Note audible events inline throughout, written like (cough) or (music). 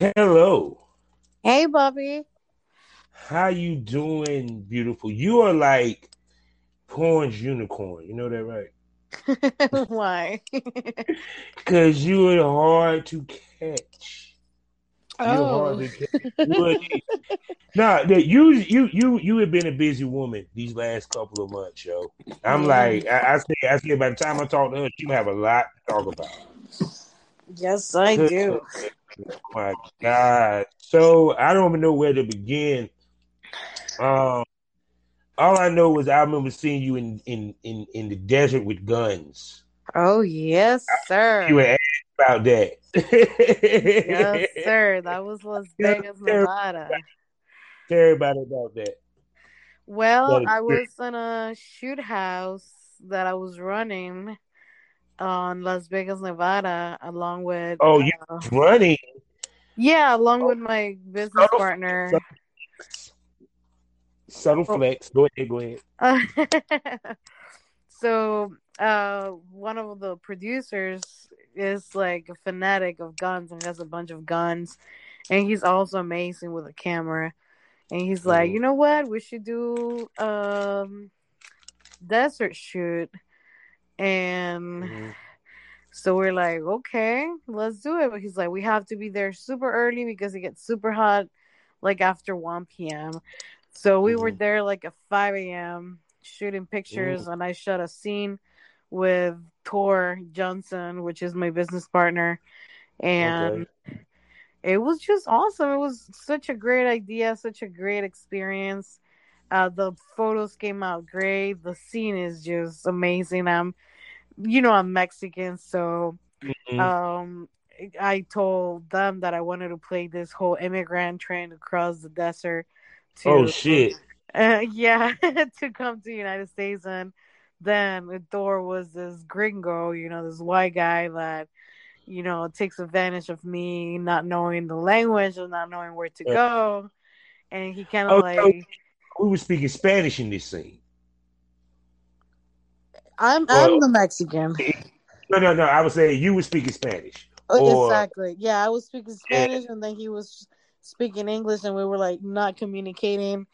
Hello. Hey, Bobby. How you doing, beautiful? You are like Porn's unicorn. You know that, right? (laughs) Why? (laughs) Because you are hard to catch. You're oh. hard to (laughs) catch. You Nah, that you you you you have been a busy woman these last couple of months, yo. I'm Mhm. like, I, I say, I say, by the time I talk to her, she have a lot to talk about. Yes, I do. Oh my God. So I don't even know where to begin. Um, all I know is I remember seeing you in in in, in the desert with guns. Oh, yes, sir. You were asked about that. Yes, (laughs) sir. That was Las Vegas. Nevada. Tell everybody about that. Well, I was in a shoot house that I was running on Las Vegas, Nevada, along with Oh, you uh, running. Yeah, along Oh, with my business subtle, partner. subtle, subtle Oh, flex. Go ahead, go ahead. (laughs) so uh one of the producers is like a fanatic of guns and has a bunch of guns and he's also amazing with a camera and he's like Mhm. you know what we should do um desert shoot and Mhm. So we're like okay let's do it. But he's like we have to be there super early because it gets super hot like after 1 p.m so we were Mhm. there like at 5 a.m shooting pictures and i shot a scene with thor johnson which is my business partner and Okay. it was just awesome. It was such a great idea such a great experience. Uh, the photos came out great. The scene is just amazing. I'm you know i'm mexican so Mhm. um i told them that i wanted to play this whole immigrant train across the desert Oh shit. (laughs) uh, yeah (laughs) to come to the united states and then thor was this gringo you know this white guy that you know takes advantage of me not knowing the language and not knowing where to Yeah. go and he kind of Oh, like we were speaking Spanish in this scene. I'm Well, i'm the mexican no, no, no. I was saying you were speaking Spanish, Oh, or exactly. Yeah, I was speaking yeah, Spanish and then he was speaking English and we were like not communicating.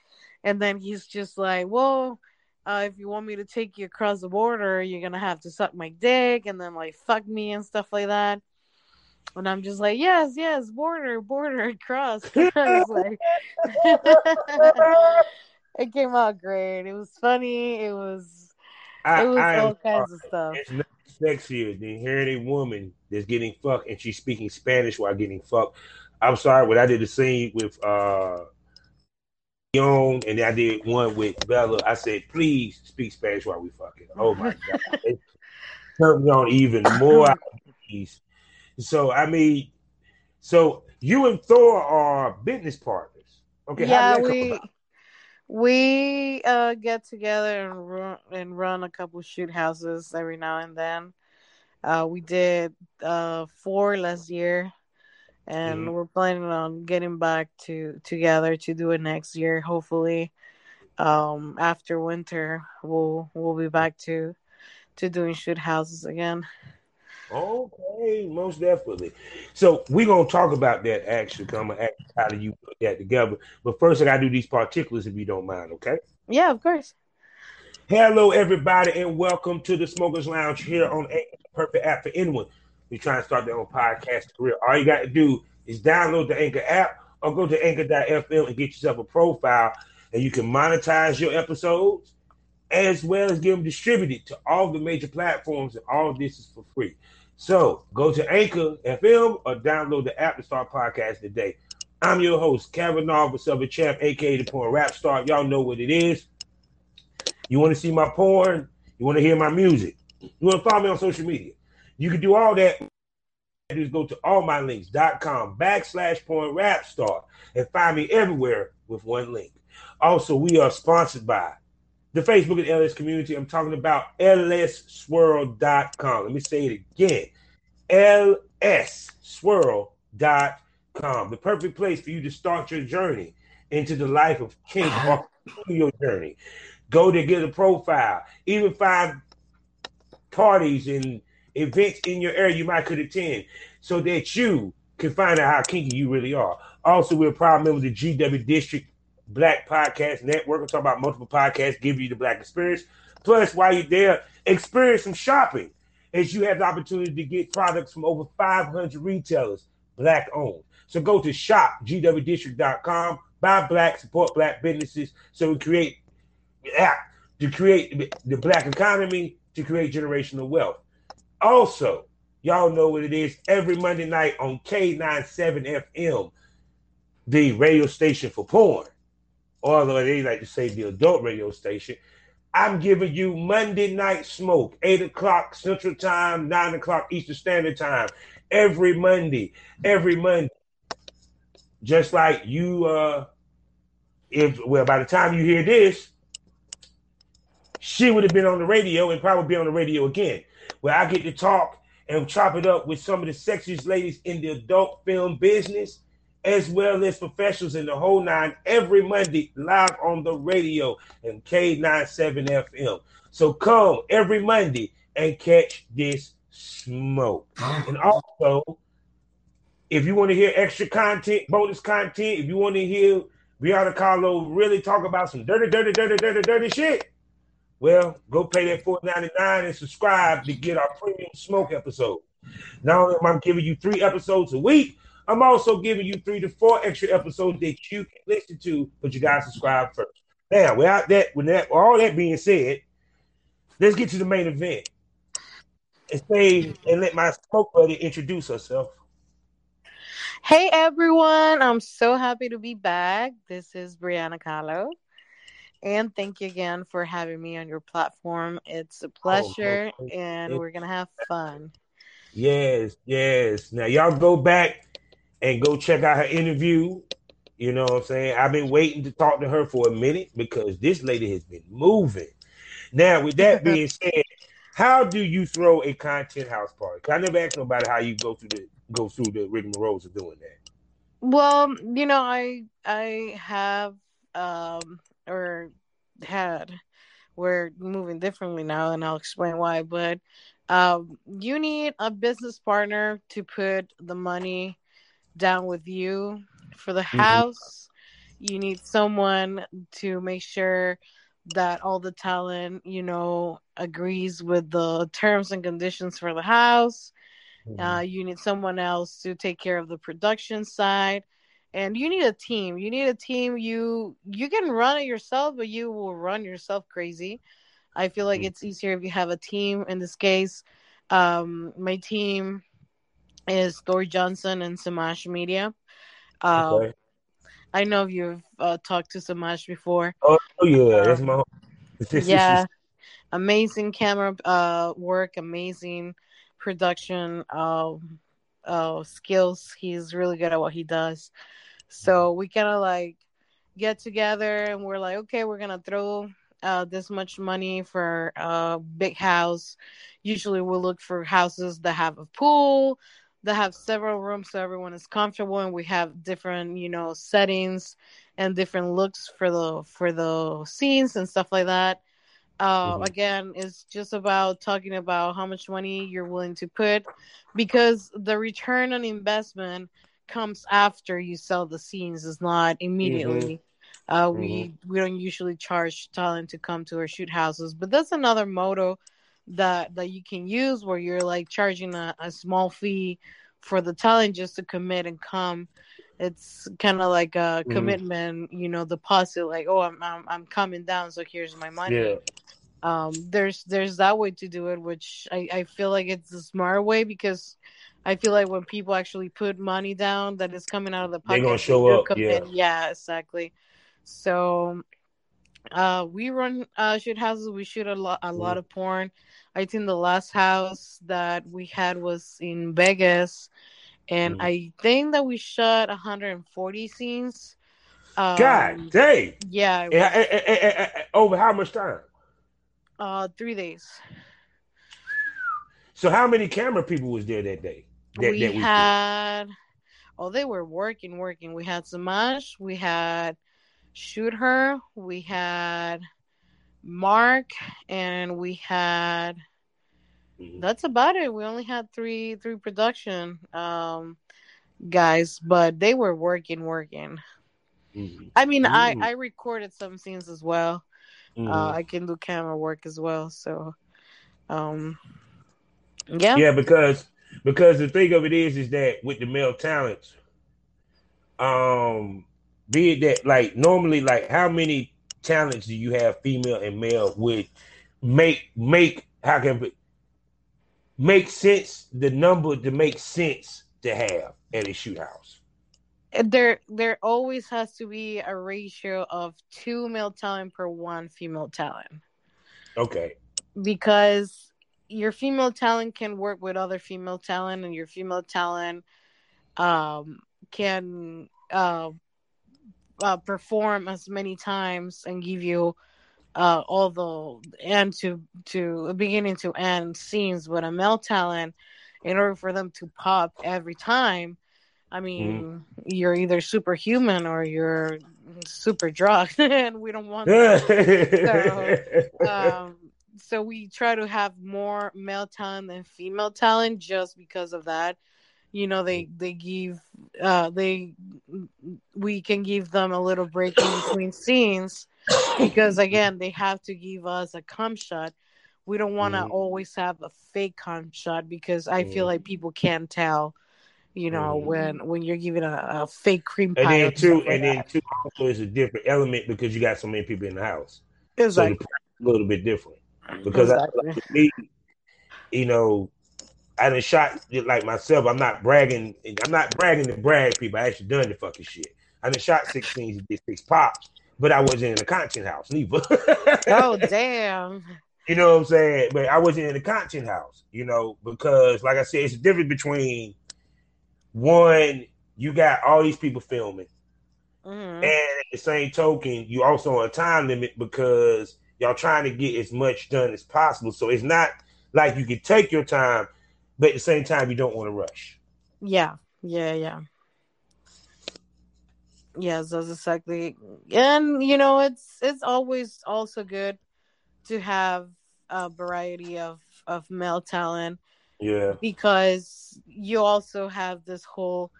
And then he's just like, Well, uh, if you want me to take you across the border, you're gonna have to suck my dick and then like fuck me and stuff like that. And I'm just like, Yes, yes, border, border, (laughs) cross. (laughs) I was like (laughs) it came out great. It was funny. It was I, it was I all kinds of stuff. It's not sexier than hearing a woman that's getting fucked and she's speaking Spanish while getting fucked. I'm sorry, when I did the scene with uh Young and I did one with Bella, I said, please speak Spanish while we fucking. Oh my (laughs) god. It turned me on even more. So I mean, so you and Thor are business partners. Okay, how yeah, did that come we? We uh get together and run and run a couple shoot houses every now and then. Uh, we did uh four last year, and Mhm. we're planning on getting back to together to do it next year. Hopefully, um, after winter, we'll we'll be back to to doing shoot houses again. Okay, most definitely. So we're gonna talk about that actually. Come and ask how do you put that together. But first I gotta do these particulars if you don't mind, okay? Yeah, of course. Hello everybody and welcome to the Smokers Lounge here on Anchor, the perfect app for anyone who's trying to start their own podcast career. All you gotta do is download the Anchor app or go to anchor.fm and get yourself a profile and you can monetize your episodes as well as get them distributed to all the major platforms and all this is for free. So go to Anchor FM or download the app to start podcast today. I'm your host, Kavanaugh, the Silver Champ, aka the Porn Rap Star. Y'all know what it is. You want to see my porn? You want to hear my music? You want to follow me on social media? You can do all that. Just go to allmylinks.com backslash porn rap star and find me everywhere with one link. Also, we are sponsored by the Facebook and LS community. I'm talking about lsswirl.com. Let me say it again lsswirl.com. The perfect place for you to start your journey into the life of kink or uh-huh. your journey. Go to get a profile, even find parties and events in your area you might could attend so that you can find out how kinky you really are. Also, we're a proud member of the GW District Black Podcast Network. We talk about multiple podcasts, give you the black experience. Plus, while you're there, experience some shopping as you have the opportunity to get products from over 500 retailers, black owned. So go to shopgwdistrict.com, buy black, support black businesses so we create app to create the black economy to create generational wealth. Also, y'all know what it is every Monday night on K97 FM, the radio station for porn, although they like to say the adult radio station. I'm giving you Monday Night Smoke, 8 o'clock Central Time, 9 o'clock Eastern Standard Time, every Monday, every Monday. Just like you, uh, if, well, by the time you hear this, she would have been on the radio and probably be on the radio again, where I get to talk and chop it up with some of the sexiest ladies in the adult film business, as well as professionals in the whole nine every Monday live on the radio and K97 FM. So come every Monday and catch this smoke. (gasps) And also, if you want to hear extra content, bonus content, if you want to hear Brianna Carlo really talk about some dirty, dirty, dirty, dirty, dirty shit, well, go pay that four ninety nine and subscribe to get our premium smoke episode. Not only am I giving you three episodes a week, I'm also giving you three to four extra episodes that you can listen to, but you gotta subscribe first. Now, without that, with that, all that being said, let's get to the main event. And say and let my smoke buddy introduce herself. Hey everyone, I'm so happy to be back. This is Brianna Carlo. And thank you again for having me on your platform. It's a oh, pleasure, oh, and we're gonna have fun. Yes, yes. Now y'all go back and go check out her interview. You know what I'm saying? I've been waiting to talk to her for a minute because this lady has been moving. Now, with that (laughs) being said, how do you throw a content house party? I never asked nobody how you go through the go through the rigmaroles of doing that. Well, you know, I I have um or had. We're moving differently now, and I'll explain why. But um, you need a business partner to put the money down with you for the mm-hmm. house. You need someone to make sure that all the talent, you know, agrees with the terms and conditions for the house. Mm-hmm. Uh, you need someone else to take care of the production side and you need a team you need a team you you can run it yourself but you will run yourself crazy i feel like mm. it's easier if you have a team in this case um my team is thor johnson and samash media. Um okay. i know you've uh, talked to samash before. Oh, oh yeah that's my (laughs) yeah. (laughs) Amazing camera uh work amazing production uh, uh skills. He's really good at what he does. So we kind of like get together and we're like, okay, we're gonna throw uh, this much money for a big house. Usually we'll look for houses that have a pool, that have several rooms so everyone is comfortable and we have different, you know, settings and different looks for the for the scenes and stuff like that. Uh, mm-hmm. Again, it's just about talking about how much money you're willing to put because the return on investment comes after you sell the scenes is not immediately. Mm-hmm. Uh, we mm-hmm. we don't usually charge talent to come to our shoot houses, but that's another motto that that you can use where you're like charging a, a small fee for the talent just to commit and come. It's kind of like a mm-hmm. commitment, you know, deposit. Like, oh, I'm, I'm I'm coming down, so here's my money. Yeah. Um, there's there's that way to do it, which I I feel like it's the smart way because I feel like when people actually put money down that is coming out of the pocket, they're gonna show up. Yeah. yeah, exactly. So, uh, we run uh shoot houses. We shoot a lot, a lot of porn. I think the last house that we had was in Vegas, and mm. I think that we shot 140 scenes. Um, God dang! Yeah. Was, over how much time? Uh, three days. So, how many camera people was there that day? that, we, that we had oh they were working working we had samash we had shoot her we had mark and we had mm-hmm. that's about it we only had three three production um guys, but they were working, working. Mhm. I mean, I Mhm. I recorded some scenes as well. Uh, I can do camera work as well. So, um, yeah, Yeah, because because the thing of it is, is that with the male talents, um, be it that like normally, like how many talents do you have, female and male, would make make how can make sense the number to make sense to have at a shoot house? there there always has to be a ratio of two male talent per one female talent Okay. because your female talent can work with other female talent and your female talent um can uh, uh perform as many times and give you uh all the end to to beginning to end scenes with a male talent in order for them to pop every time. I mean you're either superhuman or you're super drugged (laughs) and we don't want that. (laughs) Um, so we try to have more male talent than female talent just because of that you know they they give uh they we can give them a little break in between scenes because again they have to give us a cum shot we don't want to Mhm. always have a fake cum shot because i feel Mhm. like people can't tell you know Mhm. when when you're giving a, a fake cream pie and then two, like and then that. two also is a different element because you got so many people in the house, so exactly the a little bit different. Because I, like, me, you know, I done shot like myself. I'm not bragging. I'm not bragging to brag people. I actually done the fucking shit. I done shot six scenes and did six pops, but I wasn't in a content house neither. (laughs) oh damn You know what I'm saying? But I wasn't in the content house, you know, because like I said, it's a difference between one, you got all these people filming, Mhm. and at the same token, you also on a time limit because y'all trying to get as much done as possible. So it's not like you can take your time, but at the same time, you don't want to rush. Yeah, yeah, yeah. Yes, that's exactly. And you know, it's it's always also good to have a variety of of male talent Yeah. because you also have this whole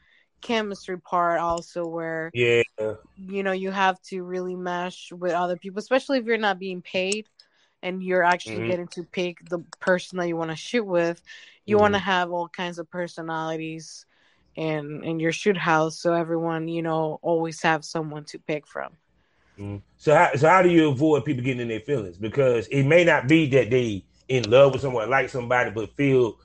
chemistry part also where Yeah. you know you have to really mesh with other people especially if you're not being paid and you're actually Mhm. getting to pick the person that you want to shoot with you Mhm. want to have all kinds of personalities in in your shoot house so everyone you know always have someone to pick from Mhm. So how so how do you avoid people getting in their feelings? Because it may not be that they in love with someone, like somebody, but feel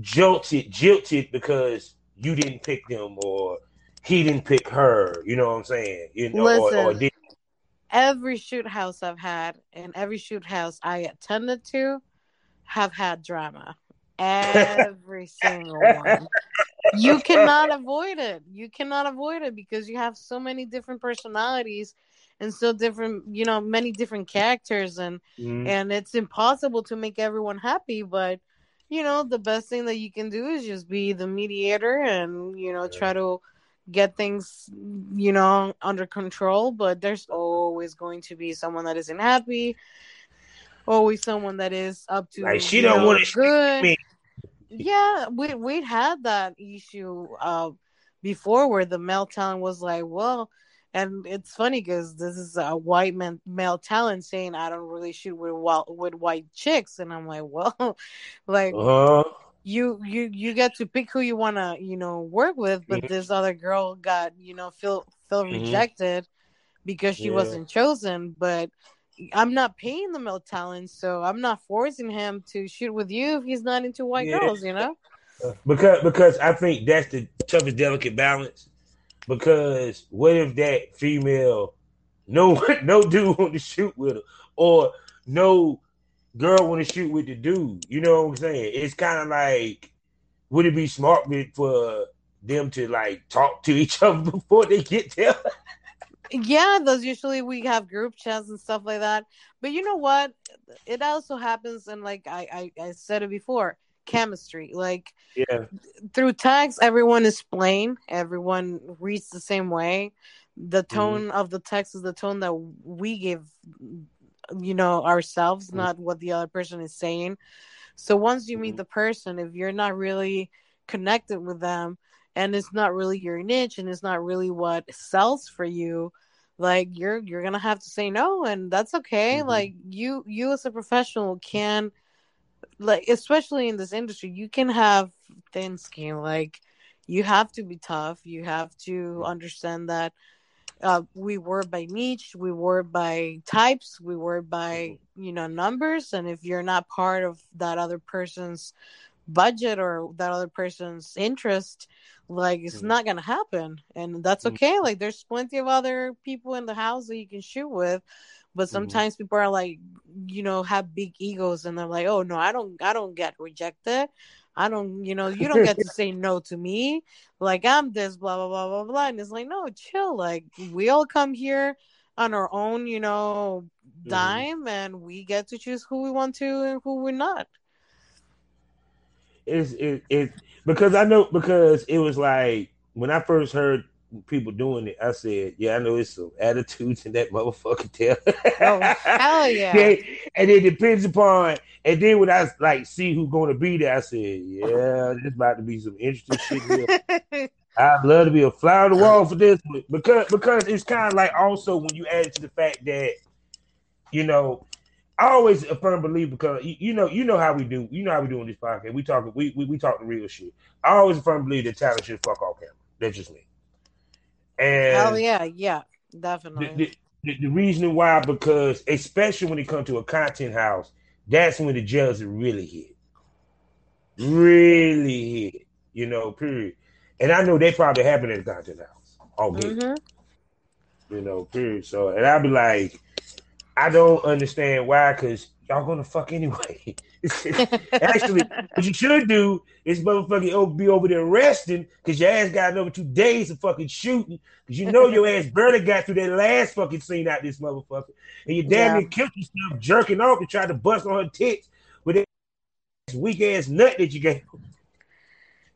jilted, jilted because you didn't pick them or he didn't pick her. You know what I'm saying? You know, or, or did, every shoot house i've had and every shoot house i attended to have had drama. Every (laughs) single one. You cannot avoid it. You cannot avoid it because you have so many different personalities and so different you know many different characters and Mhm. and it's impossible to make everyone happy but you know the best thing that you can do is just be the mediator and you know try to get things you know under control but there's always going to be someone that isn't happy always someone that is up to Like, she don't wanna good me. yeah we we'd had that issue uh before where the male talent was like well and it's funny because this is a white man male talent saying i don't really shoot with white with white chicks and i'm like well (laughs) like uh-huh. you you you get to pick who you want to you know work with but Mhm. this other girl got you know feel feel Mhm. rejected because she Yeah. wasn't chosen but i'm not paying the male talent so i'm not forcing him to shoot with you if he's not into white Yeah. girls you know (laughs) because because I think that's the toughest delicate balance. Because what if that female, no (laughs) no dude want to shoot with her, or no girl want to shoot with the dude? You know what I'm saying? It's kind of like, would it be smart for them to like talk to each (laughs) other before they get there? Yeah those usually we have group chats and stuff like that. But you know what? It also happens and like I, I i said it before chemistry. Like Yeah, through text everyone is plain. Everyone reads the same way. The tone of the text is the tone that we give you know ourselves Mhm. not what the other person is saying. So once you meet Mhm. the person if you're not really connected with them and it's not really your niche and it's not really what sells for you like you're you're gonna have to say no and that's okay. Mm-hmm. like you you as a professional can like especially in this industry you can have thin skin. Like you have to be tough. You have to understand that uh, we were by niche we were by types we were by you know numbers and if you're not part of that other person's budget or that other person's interest like it's mm-hmm. not gonna happen and that's mm-hmm. okay mm-hmm. like there's plenty of other people in the house that you can shoot with but mm-hmm. sometimes mm-hmm. people are like you know have big egos and they're like oh no i don't i don't get rejected i don't you know you don't get to say no to me like i'm this blah blah blah blah blah and it's like no chill like we all come here on our own you know mm-hmm. dime and we get to choose who we want to and who we're not it's it, it because I know because it was like when I first heard people doing it, I said, "Yeah, I know it's some attitudes in that motherfucking tail." oh hell (laughs) yeah! and it depends upon. And then when I like see who's going to be there, I said, "Yeah, there's about to be some interesting shit here." (laughs) I'd love to be a fly on the wall for this because because it's kind of like also when you add to the fact that you know I always a firm believer because you, know you know how we do you know how we do on this podcast. We talk we we, we talk the real shit. I always a firm believer that talent should fuck off camera. That's just me. And oh yeah, yeah, definitely. The, the, the, reason why because especially when it comes to a content house, that's when the judge really hit, really hit. You know, period. And I know they probably happen at the content house. Okay. Mm-hmm. You know, period. So, and I'd be like I don't understand why, because y'all gonna fuck anyway. (laughs) Actually, what you should do is motherfucking be over there resting because your ass got another two days of fucking shooting because you know your ass barely got through that last fucking scene out this motherfucker and you damn yeah. near killed yourself jerking off and tried to bust on her tits with that weak ass nut that you gave.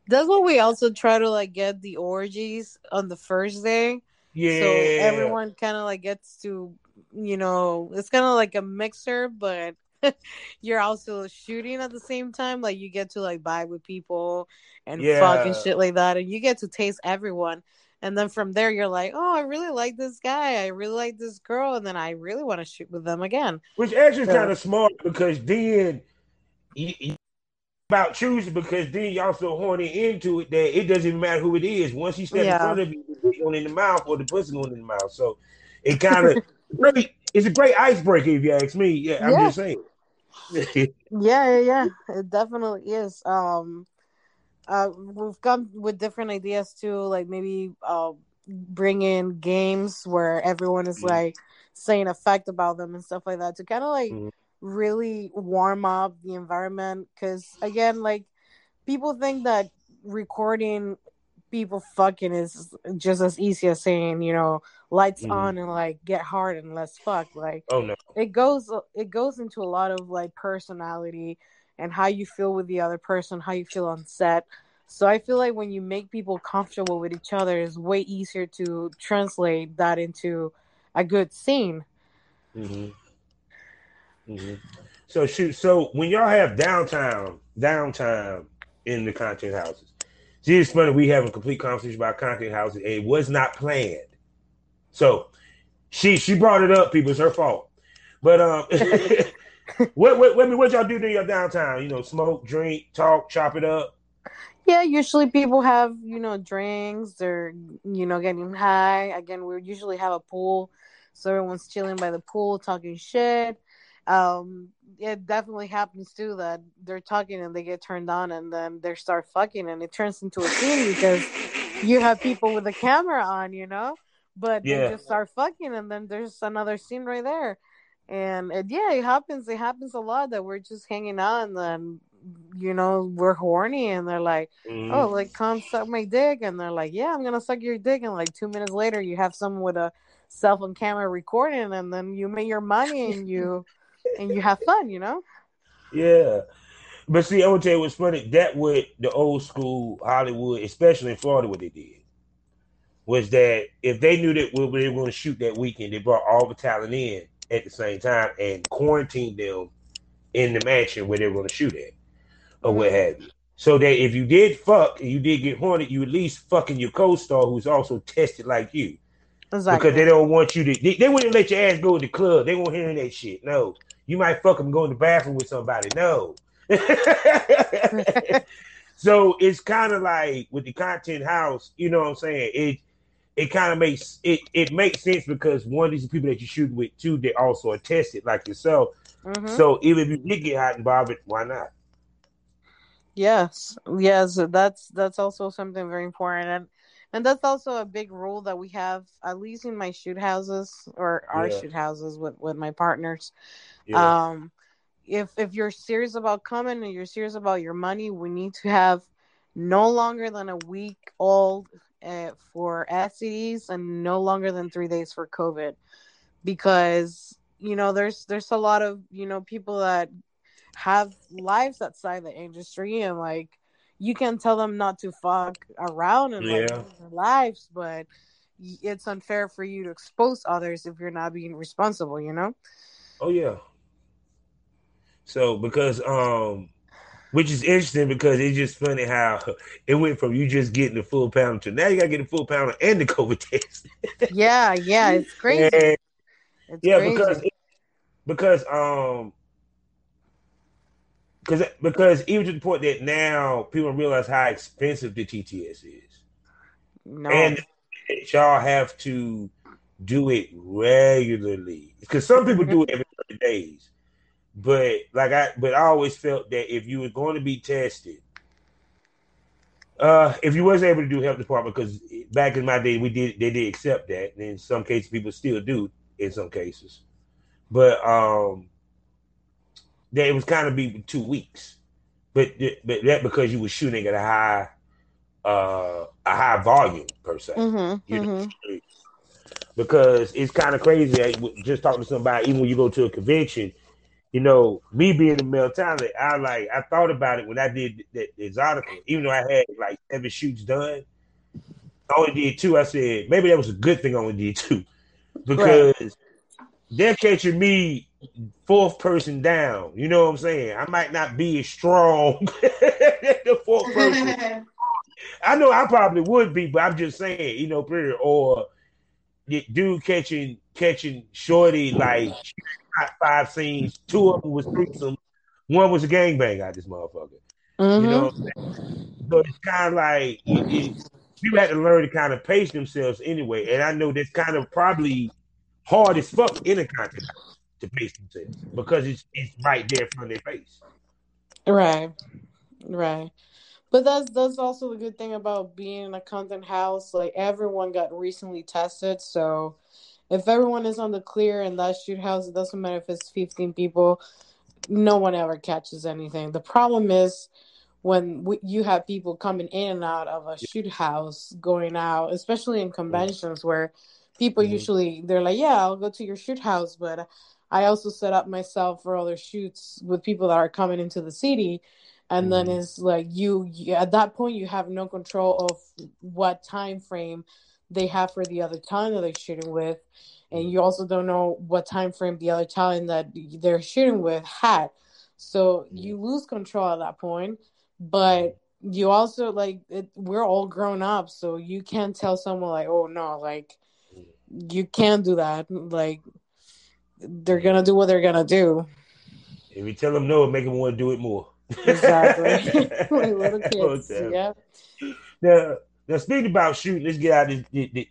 That's what we also try to like get the orgies on the first day. Yeah. So everyone kind of like gets to you know, it's kind of like a mixer, but (laughs) you're also shooting at the same time. Like you get to like vibe with people and yeah. fuck and shit like that, and you get to taste everyone. And then from there, you're like, oh, I really like this guy. I really like this girl, and then I really want to shoot with them again. Which actually so, kind of smart because then you, you, about choosing because then y'all so horny into it that it doesn't even matter who it is. Once you stand yeah. in front of you, the going in the mouth or the pussy going in the mouth. So it kind of (laughs) really it's a great icebreaker if you ask me. Yeah, I'm yeah. just saying. (laughs) yeah, yeah, yeah. It definitely is. Um uh we've come with different ideas too, like maybe uh bring in games where everyone is mm-hmm. like saying a fact about them and stuff like that to kind of like mm-hmm. really warm up the environment because again like people think that recording people fucking is just as easy as saying, you know, lights mm. on and like get hard and let's fuck. Like, oh no, it goes it goes into a lot of like personality and how you feel with the other person, how you feel on set. So I feel like when you make people comfortable with each other, it's way easier to translate that into a good scene. Mm-hmm. Mm-hmm. So shoot. So when y'all have downtime, downtime in the content houses, See, it's funny. We have a complete conversation about content houses, it was not planned. So she she brought it up. People, it's her fault. But um, (laughs) what what what, what y'all do during your downtime? You know, smoke, drink, talk, chop it up. Yeah, usually people have you know drinks or you know getting high. Again, we usually have a pool, so everyone's chilling by the pool, talking shit. Um, it definitely happens too that they're talking and they get turned on and then they start fucking and it turns into a scene because you have people with a camera on, you know, but yeah. they just start fucking and then there's another scene right there. And it, yeah, it happens. It happens a lot that we're just hanging out and then you know we're horny and they're like, mm-hmm. oh, like come suck my dick, and they're like, yeah, I'm gonna suck your dick, and like two minutes later you have someone with a cell phone camera recording, and then you make your money and you (laughs) and you have fun, you know? Yeah. But see, I would tell you what's funny. That with the old school Hollywood, especially in Florida, what they did was that if they knew that we were going to shoot that weekend, they brought all the talent in at the same time and quarantined them in the mansion where they were going to shoot at, or what have you. So that if you did fuck and you did get horny, you at least fucking your co-star who's also tested like you. Exactly. Because they don't want you to they, they wouldn't let your ass go to the club. They won't hear that shit. No. You might fuck them go in the bathroom with somebody. No. (laughs) (laughs) so it's kind of like with the content house, you know what I'm saying? It it kind of makes it it makes sense because one of these people that you shoot with too, they also are tested like yourself. Mhm. So even if you did get hot and bothered, why not? Yes, yes, that's that's also something very important, and and that's also a big rule that we have, at least in my shoot houses or our Yeah. shoot houses with with my partners. Yeah. Um, if if you're serious about coming and you're serious about your money, we need to have no longer than a week old uh, for STDs and no longer than three days for COVID, because you know there's there's a lot of you know people that have lives outside the industry and like you can tell them not to fuck around and Yeah. their lives, but it's unfair for you to expose others if you're not being responsible, you know? Oh yeah. So because um which is interesting because it's just funny how it went from you just getting the full pound to now you gotta get the full pound and the COVID (laughs) test. Yeah, yeah, it's crazy. And, It's yeah, crazy. because because um because because even to the point that now people realize how expensive the TTS is. no. And y'all have to do it regularly because some people do it every 30 days. But like I, but I always felt that if you were going to be tested, uh, if you wasn't able to do health department, because back in my day we did, they did accept that, and in some cases people still do in some cases, but um, that it was kind of be two weeks, but but that because you were shooting at a high, uh, a high volume per se Mm-hmm, you know, mm-hmm. because it's kind of crazy. I, just talking to somebody, even when you go to a convention, you know, me being a male talent, I like I thought about it when I did that Exxxotica. Even though I had like seven shoots done, I only did two. I said maybe that was a good thing. I only did two (laughs) because they're catching me fourth person down. You know what I'm saying? I might not be as strong (laughs) the fourth (laughs) person. I know I probably would be, but I'm just saying, you know, period. Or the dude catching catching shorty like hot five scenes. Two of them was threesome. One was a gangbang out this motherfucker. Mm-hmm. You know, I'm saying? so it's kind of like it, it, people had to learn to kind of pace themselves anyway. And I know that's kind of probably hard as fuck in a content to pace themselves because it's it's right there in front of their face. Right, right. But that's that's also the good thing about being in a content house. Like everyone got recently tested, so if everyone is on the clear in that shoot house, it doesn't matter if it's fifteen people. No one ever catches anything. The problem is when we, you have people coming in and out of a shoot house, going out, especially in conventions where people Mhm. usually they're like, "Yeah, I'll go to your shoot house," but I also set up myself for other shoots with people that are coming into the city and then Mhm. it's like you, you at that point you have no control of what time frame they have for the other talent that they're shooting with. And mm-hmm. you also don't know what time frame the other talent that they're shooting with had. So mm-hmm. you lose control at that point but mm-hmm. you also like it, we're all grown up so you can't tell someone like oh no like you can't do that like they're gonna do what they're gonna do. If you tell them no, it make them want to do it more. exactly. (laughs) (laughs) Like little kids yeah. Now, now speaking about shooting, let's get out of this. this-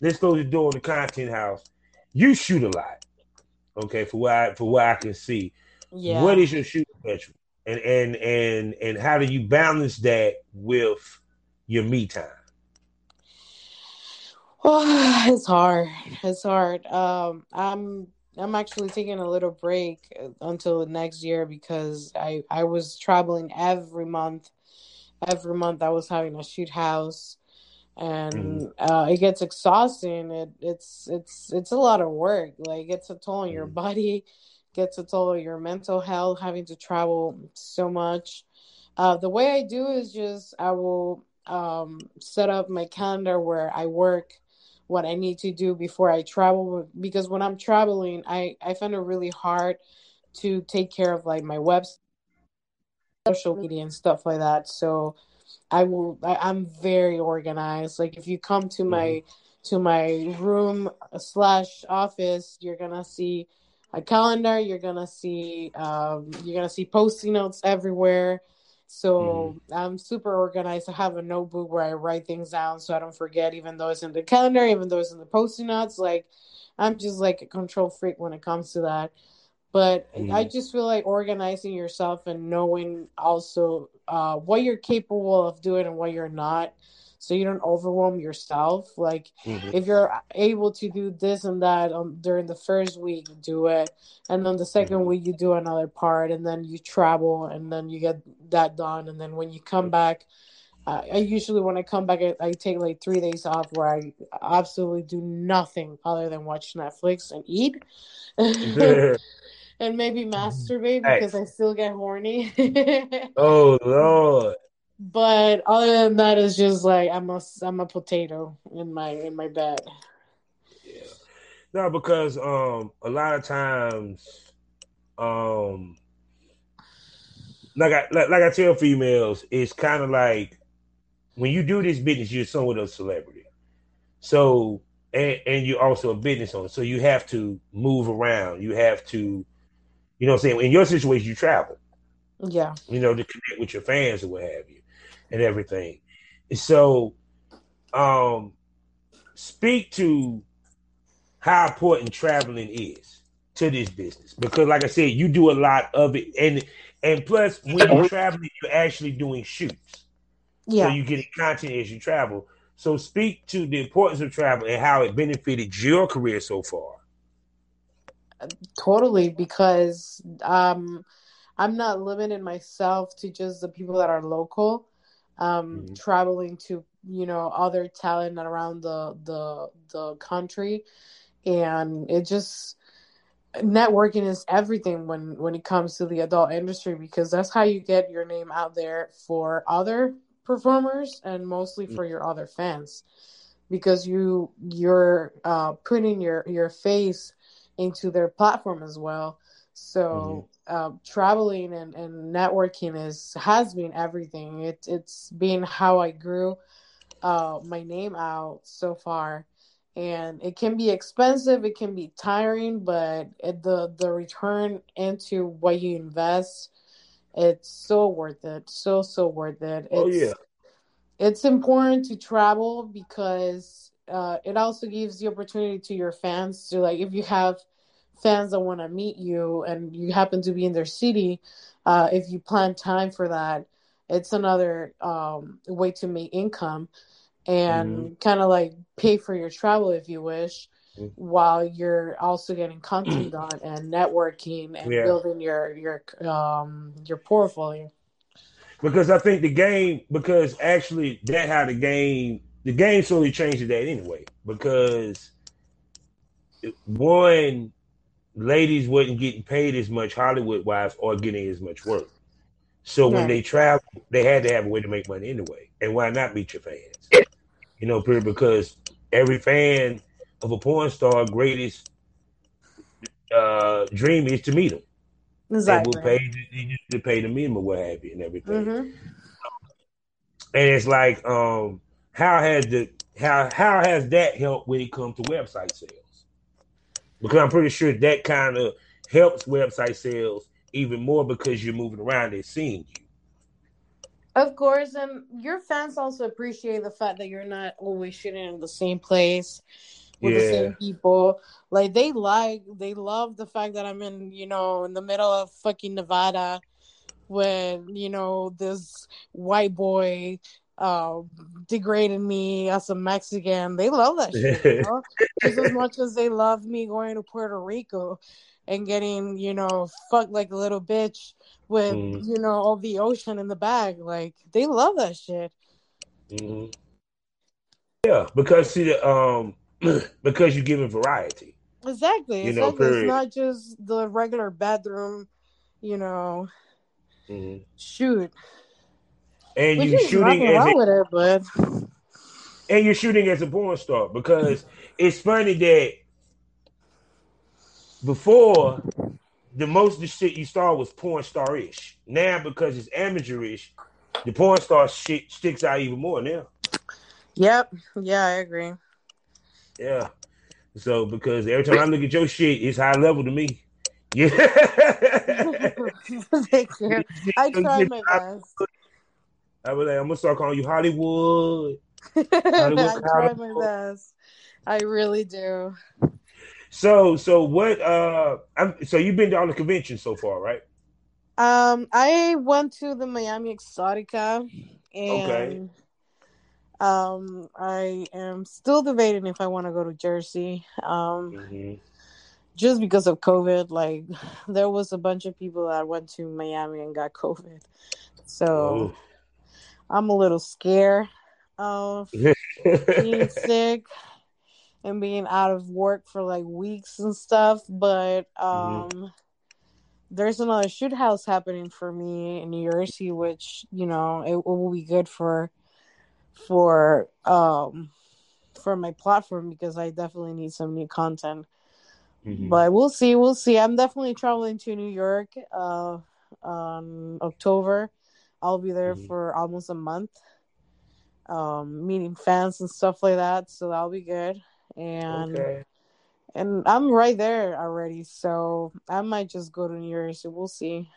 let's close the door on the content house. You shoot a lot, okay? For what I, for what I can see, yeah what is your shooting schedule, and and and and how do you balance that with your me time? Oh, (sighs) it's hard. It's hard. Um, I'm I'm actually taking a little break uh, until next year because I I was traveling every month. Every month I was having a shoot house, and uh, it gets exhausting. It it's it's it's a lot of work. Like it's a toll on your Mhm. body, (laughs) gets a toll on your mental health. Having to travel so much. Uh, the way I do is just I will um, set up my calendar where I work what I need to do before I travel because when I'm traveling, I I find it really hard to take care of like my website social media and stuff like that. So I will. I, am very organized. Like if you come to my mm-hmm. to my room slash office, you're gonna see a calendar. You're gonna see um, you're gonna see post-it notes everywhere. So mm. I'm super organized. I have a notebook where I write things down so I don't forget, even though it's in the calendar, even though it's in the post-it notes. Like I'm just like a control freak when it comes to that. But mm. I just feel like organizing yourself and knowing also uh, what you're capable of doing and what you're not so you don't overwhelm yourself. Like mm-hmm. if you're able to do this and that um, during the first week, do it, and then the 2nd mm-hmm. week you do another part, and then you travel, and then you get that done, and then when you come back. Uh, I usually, when I come back, I, I take like three days off where I absolutely do nothing other than watch Netflix and eat. (laughs) (laughs) and maybe masturbate because I still get horny. (laughs) oh Lord! But other than that, it's just like I'm a I'm a potato in my in my bed. Yeah. No, because um a lot of times um like I like, like I tell females, it's kind of like when you do this business, you're somewhat of a celebrity. So and and you're also a business owner, so you have to move around. You have to, you know, what I'm saying in your situation, you travel. Yeah. You know, to connect with your fans or what have you and everything. So, um, speak to how important traveling is to this business because, like I said, you do a lot of it, and and plus when you're traveling, you're actually doing shoots. Yeah. So you get content as you travel. So speak to the importance of travel and how it benefited your career so far. Totally, because um, I'm not limiting myself to just the people that are local. Um, mm-hmm. traveling to you know other talent around the the the country, and it just networking is everything when when it comes to the adult industry because that's how you get your name out there for other performers and mostly for your other fans. Because you you're uh, putting your your face into their platform as well so mm-hmm. uh, traveling and, and networking is has been everything. It, it's been how I grew uh, my name out so far, and it can be expensive. It can be tiring, but it, the the return into what you invest, it's so worth it. So so worth it. Oh, it's, oh yeah. It's important to travel because uh, it also gives the opportunity to your fans to like if you have fans that want to meet you and you happen to be in their city, uh, if you plan time for that, it's another um, way to make income and mm-hmm. kind of like pay for your travel if you wish mm-hmm. while you're also getting content (clears throat) done and networking and yeah. building your your um your portfolio because i think the game because actually that how the game the game slowly changes that anyway because one ladies wasn't getting paid as much Hollywood wise or getting as much work. So when they travel, they had to have a way to make money anyway. And why not meet your fans? You know, period, because every fan of a porn star greatest uh, dream is to meet them. Exactly. And will pay they used to pay the or what have you and everything. Mm-hmm. And it's like, um, how has the how how has that helped when it comes to website sales? Because I'm pretty sure that kind of helps website sales even more because you're moving around and seeing you. Of course, and your fans also appreciate the fact that you're not always shooting in the same place with yeah. the same people. Like they like, they love the fact that I'm in, you know, in the middle of fucking Nevada with, you know, this white boy uh, degrading me as a Mexican. They love that shit. You (laughs) know? Just as much as they love me going to Puerto Rico and getting, you know, fucked like a little bitch with, mm. you know, all the ocean in the bag. Like they love that shit. Mm-hmm. Yeah, because see, the um, (clears throat) because you're giving variety. Exactly. You exactly. Know, it's not just the regular bedroom, you know, mm-hmm. shoot and you shooting as a, with it, but and you're shooting as a porn star because it's funny that before the most of the shit you saw was porn star ish. Now because it's amateurish, the porn star shit sticks out even more now. Yep. Yeah, I agree. Yeah. So because every time I look at your shit, it's high level to me. Yeah. (laughs) (laughs) Thank you. I try my best. I was like, I'm gonna start calling you Hollywood. (laughs) I try my best. I really do. So, so what? Uh, I'm, so you've been to all the conventions so far, right? Um, I went to the Miami Exxxotica, and Okay. um, I am still debating if I want to go to Jersey. Um, hmm just because of COVID, like (sighs) there was a bunch of people that went to Miami and got COVID, so Oh. I'm a little scared of (laughs) being sick and being out of work for like weeks and stuff. But um, there's another shoot house happening for me in New Jersey, which you know it, it will be good for for um for my platform because I definitely need some new content. Mhm. But we'll see, we'll see. I'm definitely traveling to New York uh on October. I'll be there Mhm. for almost a month. Um meeting fans and stuff like that, so that'll be good. And okay. and I'm right there already, so I might just go to New York. So we'll see.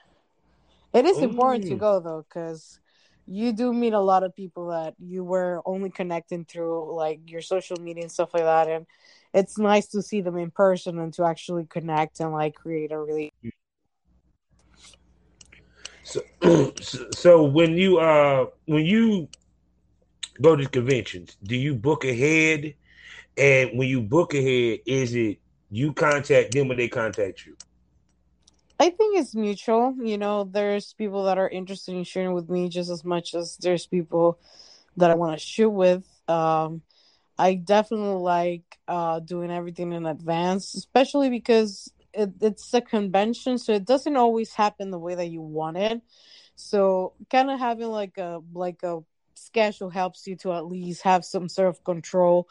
It is important to go though, because you do meet a lot of people that you were only connecting through like your social media and stuff like that, and it's nice to see them in person and to actually connect and like create a really. So, (clears throat) so, so when you uh when you go to conventions, do you book ahead? And when you book ahead, is it you contact them or they contact you? I think it's mutual. You know, there's people that are interested in shooting with me just as much as there's people that I want to shoot with. Um, I definitely like uh, doing everything in advance, especially because it, it's a convention, so it doesn't always happen the way that you want it. So, kind of having like a like a schedule helps you to at least have some sort of control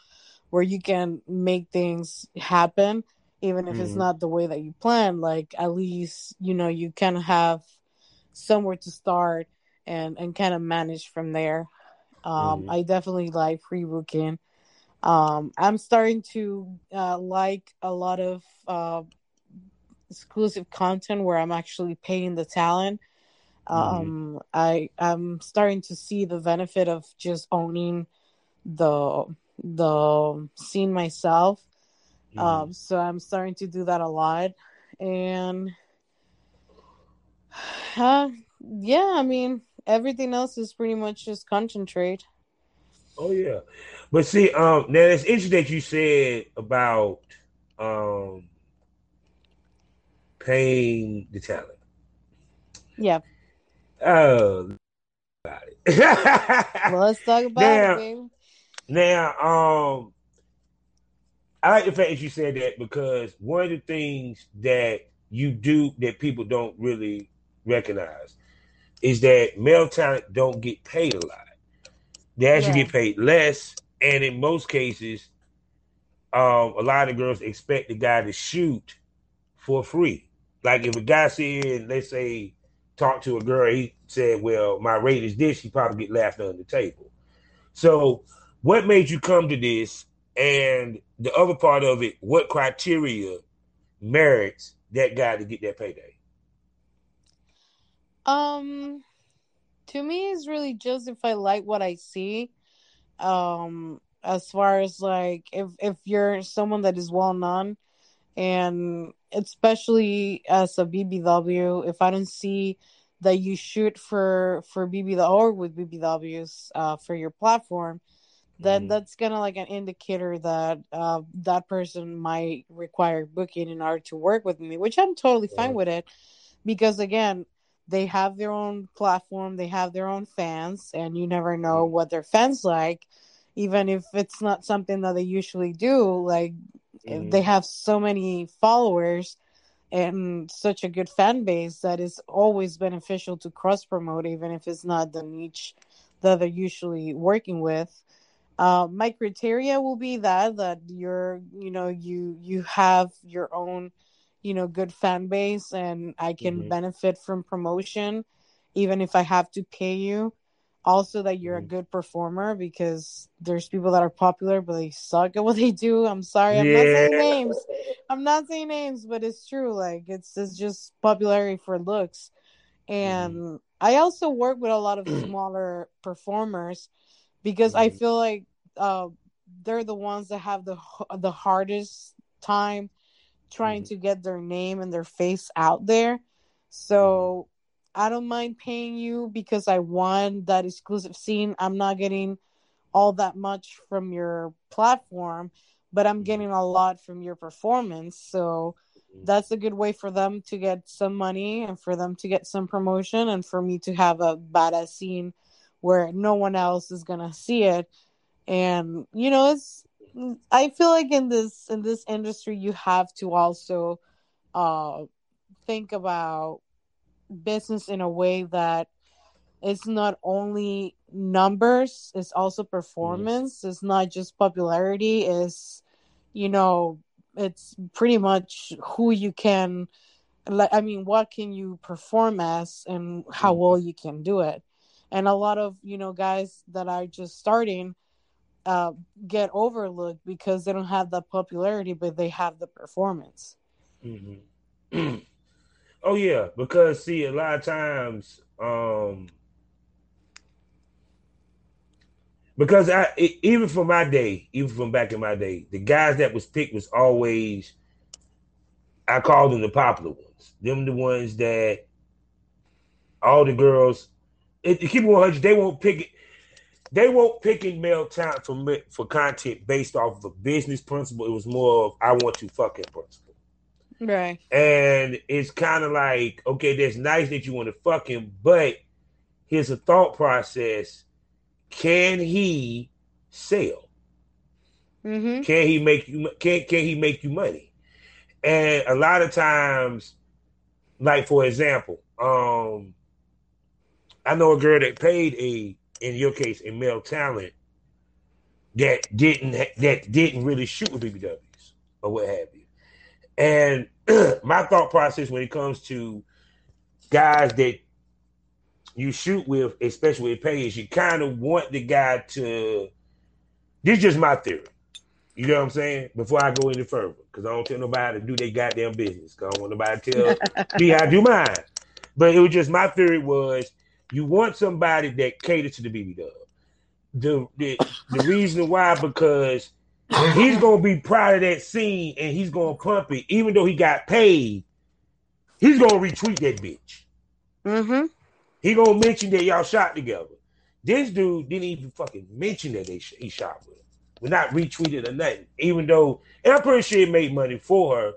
where you can make things happen even if it's Mhm. not the way that you plan like at least you know you kind of have somewhere to start and and kind of manage from there um Mhm. i definitely like pre-booking um i'm starting to uh like a lot of uh exclusive content where i'm actually paying the talent um i i'm starting to see the benefit of just owning the the scene myself Mhm. um, so I'm starting to do that a lot, and (sighs) uh, yeah, I mean everything else is pretty much just concentrate. Oh yeah, but see, um, now it's interesting that you said about um paying the talent. Yeah, Oh, about it. well, let's talk about Now- it, baby. Now, um, I like the fact that you said that because one of the things that you do that people don't really recognize is that male talent don't get paid a lot. They actually Yeah. get paid less, and in most cases, um, a lot of girls expect the guy to shoot for free. Like if a guy said, and let's say talk to a girl, he said, "Well, my rate is this," he probably get laughed under the table. So, what made you come to this? And the other part of it, what criteria merits that guy to get that payday? Um, to me, it's really just if I like what I see. Um, as far as like if if you're someone that is well known, and especially as a BBW, if I don't see that you shoot for for BBW or with BBWs uh, for your platform, then Mhm. that's kind of like an indicator that uh, that person might require booking in order to work with me, which I'm totally fine Right. with it because again, they have their own platform, they have their own fans, and you never know Mhm. what their fans like, even if it's not something that they usually do. Like Mhm. they have so many followers and such a good fan base that is always beneficial to cross promote, even if it's not the niche that they're usually working with. Uh, my criteria will be that that you're, you know, you you have your own you know, good fan base and I can Mhm. benefit from promotion, even if I have to pay you. Also, that you're a good performer because there's people that are popular but they suck at what they do. I'm sorry, I'm not saying names. I'm not saying names, but it's true. Like it's it's just popularity for looks. And I also work with a lot of (clears throat) smaller performers because I Mhm. feel like uh, they're the ones that have the the hardest time trying Mhm. to get their name and their face out there. So I don't mind paying you because I want that exclusive scene. I'm not getting all that much from your platform, but I'm Mhm. getting a lot from your performance. So Mhm. that's a good way for them to get some money and for them to get some promotion and for me to have a badass scene where no one else is gonna see it. And you know, it's I feel like in this in this industry you have to also uh think about business in a way that it's not only numbers, it's also performance. It's not just popularity, it's you know, it's pretty much who you can like I mean, what can you perform as and how well you can do it. And a lot of, you know, guys that are just starting uh get overlooked because they don't have the popularity but they have the performance. Mhm. (clears throat) oh yeah, because see, a lot of times, um, because I e- even from my day, even from back in my day, the guys that was picked was always I called them the popular ones. Them the ones that all the girls. It, keep it one hundred, they won't pick it. They won't picking male talent for for content based off of a business principle. It was more of I want to fucking principle. Right. And it's kind of like, okay, that's nice that you want to fuck him, but here's a thought process. Can he sell? Mhm. Can he make you can can he make you money? And a lot of times, like for example, um, I know a girl that paid a, in your case, a male talent that didn't that didn't really shoot with BBWs or what have you. And (clears throat) my thought process when it comes to guys that you shoot with, especially with pay, is you kind of want the guy to. This is just my theory. You know what I'm saying? Before I go any further, because I don't tell nobody to do their goddamn business. Because I don't want nobody to tell (laughs) me how to do mine. But it was just my theory was you want somebody that caters to the BB dub. The, the the reason why because he's gonna be proud of that scene and he's gonna pump it, even though he got paid. He's gonna retweet that bitch. Mhm. He gonna mention that y'all shot together. This dude didn't even fucking mention that they sh- he shot with. We're not retweeted or nothing. Even though, and I'm pretty sure it made money for her,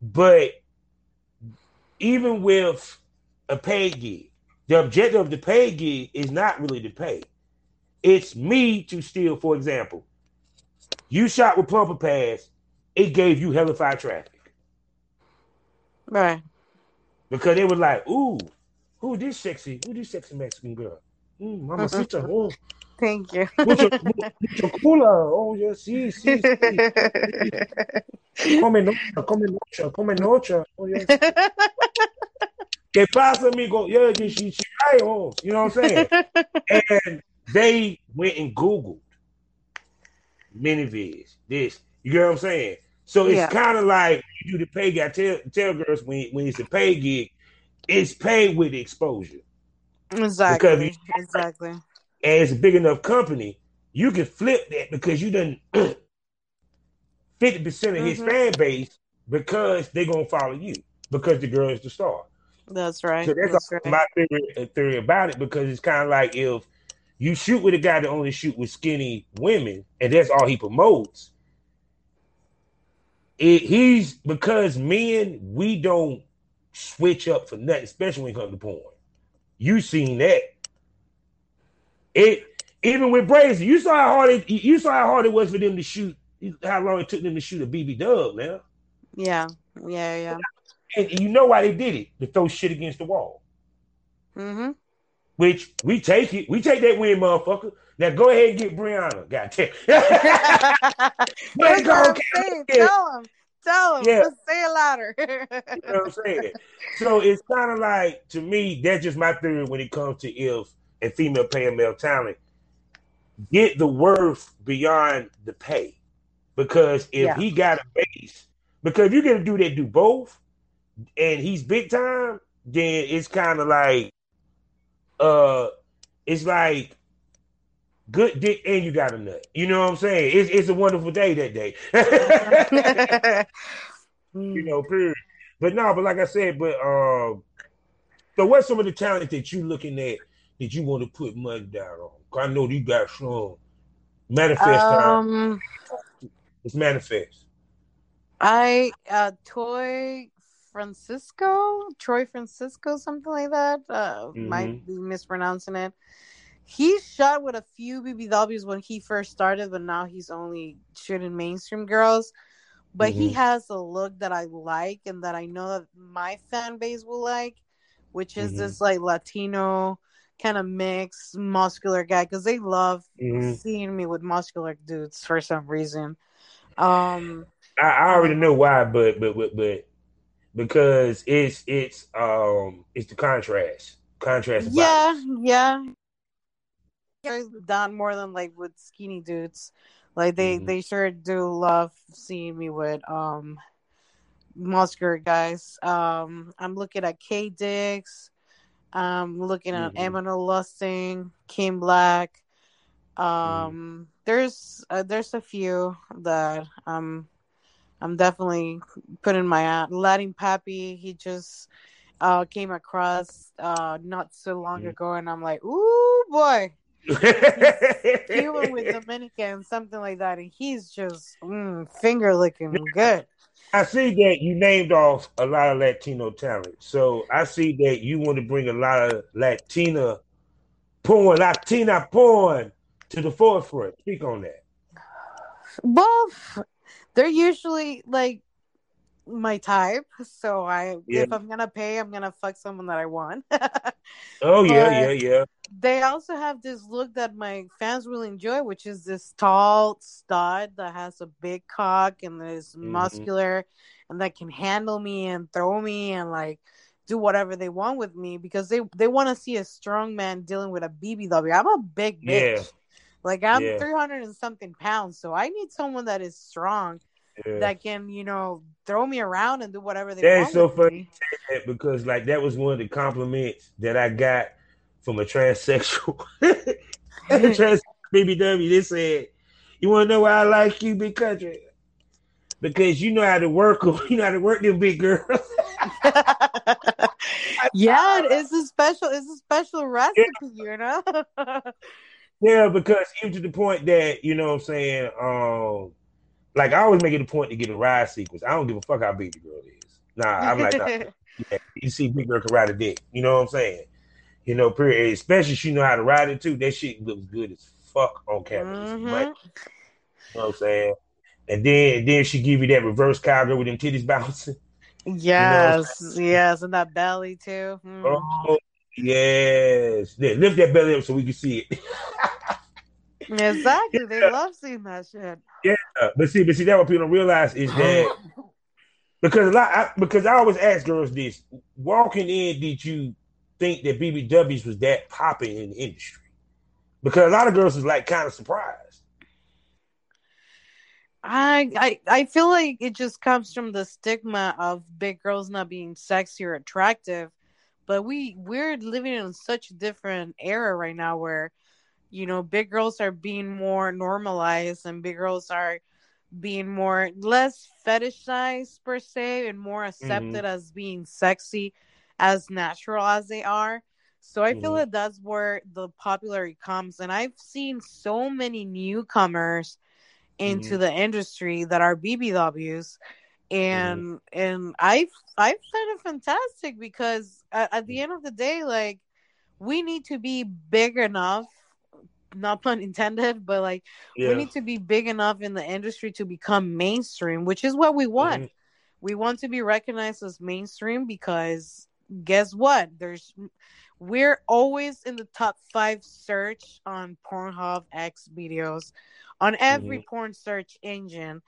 but even with a paid gig, the objective of the paid gig is not really to pay. It's me to steal, for example. You shot with Plumper Pass, it gave you hellified traffic. Right. Because it was like, ooh, who this sexy, who this sexy Mexican girl? Mm, mama sister, oh, Thank you. mucho, mucho culo. Oh, yeah, sí, sí, sí. Come noche, come noche, come noche. Oh, yeah. ¿Qué pasa, amigo? Yeah, she, she, she oh. You know what I'm saying? and they went and Googled minivids, this. You get what I'm saying? So it's Yeah. kind of like you do the pay gig. I tell, tell girls when, when it's a pay gig, it's paid with exposure. exactly. Exactly. And it's a big enough company, you can flip that because you done (clears throat) 50% of his Mhm. fan base because they're to follow you because the girl is the star. That's right. So that's, That's right. my theory, theory about it because it's kind of like if you shoot with a guy that only shoot with skinny women and that's all he promotes. It, he's because men we don't switch up for nothing, especially when it comes to porn. You seen that? It even with Brazy, you saw how hard it you saw how hard it was for them to shoot. How long it took them to shoot a BB Dub now, Yeah. Yeah. Yeah. and you know why they did it to throw shit against the wall. Mm-hmm. Which we take it. We take that win, motherfucker. Now go ahead and get Brianna. Goddamn. That's what I'm saying. Yeah. Tell him. Tell him. Yeah. Just say it louder. (laughs) You know what I'm saying? So it's kind of like to me, that's just my theory when it comes to if and female paying male talent. Get the worth beyond the pay. Because if Yeah. he got a base, because if you're gonna do that, do both, and he's big time, then it's kind of like uh it's like good dick and you got a nut. You know what I'm saying? It's it's a wonderful day that day. (laughs) you know, period. But no, but like I said, but um, so what's some of the talent that you looking at that you want to put money down on? I know you got some manifest time. um, It's manifest. I uh, Toy Francisco, Troy Francisco, something like that. Uh, Might be mispronouncing it. He shot with a few BBWs when he first started, but now he's only shooting mainstream girls. But he Mhm. has a look that I like and that I know that my fan base will like, which is Mhm. this like Latino kind of mix muscular guy because they love Mhm. seeing me with muscular dudes for some reason. Um, I, I already know why, but but but but because it's it's um it's the contrast. Contrast. of yeah, bodies. yeah. Guys done more than like with skinny dudes. Like they Mhm. they sure do love seeing me with um muscular guys. Um, I'm looking at K Dix. I'm looking at Mhm. Emmanuel Lusting, Kim Black. Mm-hmm. Um, there's uh, there's a few that um I'm definitely putting my ad. Latin Pappy, he just uh came across uh not so long Mhm. ago, and I'm like, ooh boy, Cuban with (laughs) Dominican, something like that, and he's just mm, finger licking good. I see that you named off a lot of Latino talent. So I see that you want to bring a lot of Latina porn, Latina porn to the forefront. Speak on that. Well, they're usually like my type, so I Yeah. if I'm gonna pay, I'm gonna fuck someone that I want. (laughs) Oh yeah, yeah, yeah. they also have this look that my fans will enjoy, which is this tall stud that has a big cock and is Mhm. muscular and that can handle me and throw me and like do whatever they want with me because they they want to see a strong man dealing with a BBW. I'm a big bitch. Yeah. Like I'm Yeah. 300 and something pounds, so I need someone that is strong yeah. that can, you know, throw me around and do whatever they want. is so funny. That because like that was one of the compliments that I got from a transsexual. (laughs) (laughs) Trans BBW. They said, "You want to know why I like you, big country? Because you know how to work 'em. (laughs) You know how to work them big girls." yeah, it's a special it's a special recipe, you know. Yeah, because even to the point that, you know what I'm saying, um, like I always make it a point to get a ride sequence. I don't give a fuck how big the girl is. Nah, I'm like, nah, (laughs) yeah, you see big girl can ride a dick. You know what I'm saying? You know, period. Especially if she know how to ride it too. That shit looks good as fuck on camera. Mhm. like, you know what I'm saying? And then then she give you that reverse cowgirl with them titties (laughs) bouncing. Yes, yes, and that belly too. Mm. Oh yes. Yeah, lift that belly up so we can see it. (laughs) Exactly, they love seeing that shit. Yeah. but see, but see, that what people don't realize is that (laughs) because a lot, I, because I always ask girls this: walking in, did you think that BBWs was that popping in the industry? Because a lot of girls is like kind of surprised. I, I I feel like it just comes from the stigma of big girls not being sexy or attractive, but we we're living in such a different era right now where, you know, big girls are being more normalized and big girls are being more less fetishized per se and more accepted as being sexy as natural as they are. So I feel Mhm. that that's where the popularity comes, and I've seen so many newcomers into the industry that are BBWs, and and I I find it fantastic because at, at the end of the day, like we need to be big enough, not pun intended, but like Yeah, we need to be big enough in the industry to become mainstream, which is what we want. Mhm. We want to be recognized as mainstream because guess what? There's we're always in the top five search on Pornhub X videos on every porn search engine.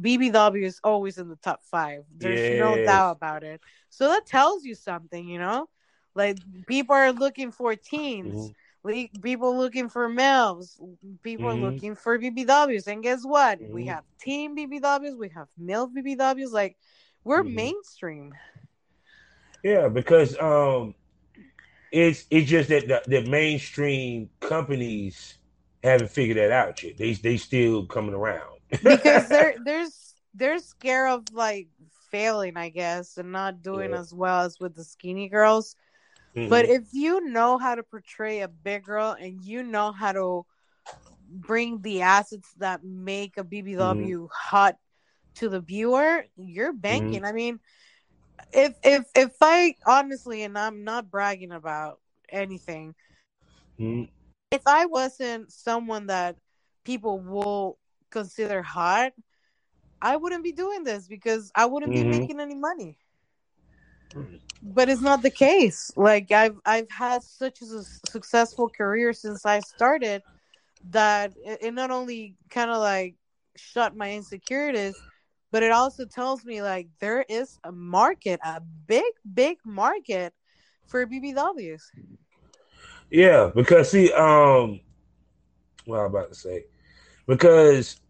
BBW is always in the top five. There's no doubt about it. So that tells you something, you know? Like people are looking for teens, Mhm. le- people looking for males, people Mhm. are looking for BBWs. And guess what? We Mhm. have team BBWs, we have male BBWs. Like we're Mhm. mainstream. Yeah, because um, it's it's just that the, the mainstream companies haven't figured that out yet. They they still coming around because (laughs) they're there's they're scared of like failing, I guess, and not doing Yeah. as well as with the skinny girls. Mhm. But if you know how to portray a big girl and you know how to bring the assets that make a BBW hot to the viewer, you're banking. I mean, if if if I honestly, and I'm not bragging about anything, Mhm. if I wasn't someone that people will consider hard, I wouldn't be doing this because I wouldn't Mhm. be making any money. But it's not the case. Like I've I've had such a su- successful career since I started that it, it not only kind of like shut my insecurities, but it also tells me like there is a market, a big big market for BBWs. Yeah, because see, um, what I'm about to say, because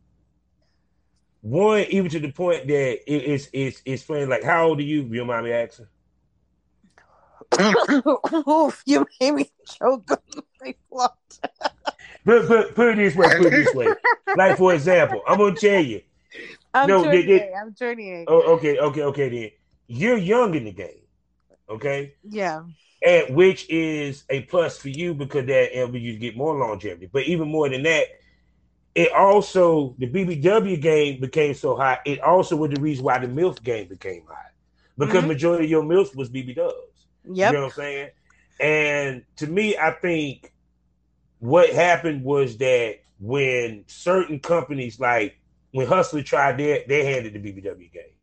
one, even to the point that it, it's it's it's funny. Like, how old are you? You don't mind me asking? (coughs) Oof, you made me choke on my plot. (laughs) Put, put, put it this way. Put it this way. Like, for example, I'm gonna tell you. I'm No, 28. they- I'm 28. Oh, okay, okay, okay. Then you're young in the game, okay, Yeah. and which is a plus for you because that enables you to get more longevity. But even more than that, it also the BBW game became so hot. It also was the reason why the MILF game became hot because Mhm. majority of your MILFs was BB Dubs. Yep. You know what I'm saying? And to me, I think what happened was that when certain companies like when Hustler tried their they handed the BBW game.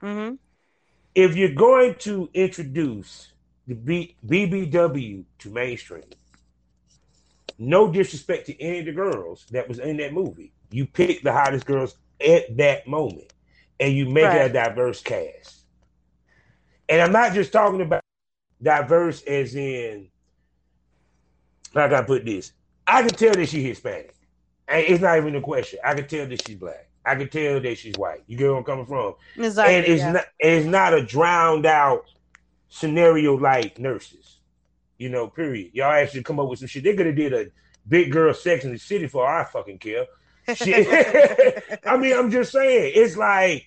hmm If you're going to introduce the B, BBW to mainstream, no disrespect to any of the girls that was in that movie, you pick the hottest girls at that moment, and you make Right. a diverse cast. And I'm not just talking about diverse as in how can I put this? I can tell that she's Hispanic. It's not even a question. I can tell that she's black. I can tell that she's white. You get where I'm coming from? Exactly. and it's yeah. not it's not a drowned out scenario like nurses. You know, period. Y'all actually come up with some shit. They could have did a big girl sex in the city for all I fucking care. Shit. (laughs) I mean, I'm just saying, it's like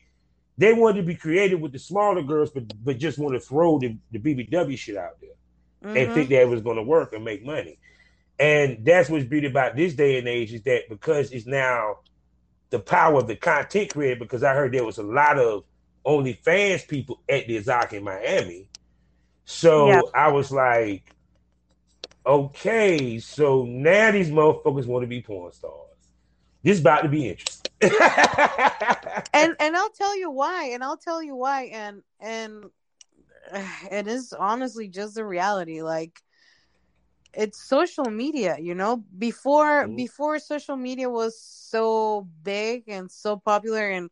they wanted to be creative with the smaller girls, but but just want to throw the, the BBW shit out there and Mhm. think that it was going to work and make money. And that's what's beauty about this day and age is that because it's now the power of the content creator. Because I heard there was a lot of OnlyFans people at the Azak in Miami, so Yeah. I was like, okay, so now these motherfuckers want to be porn stars. This about to be interesting. (laughs) and and I'll tell you why, and I'll tell you why, and and (sighs) it is honestly just the reality. Like it's social media, you know. Before Mhm. before social media was so big and so popular, and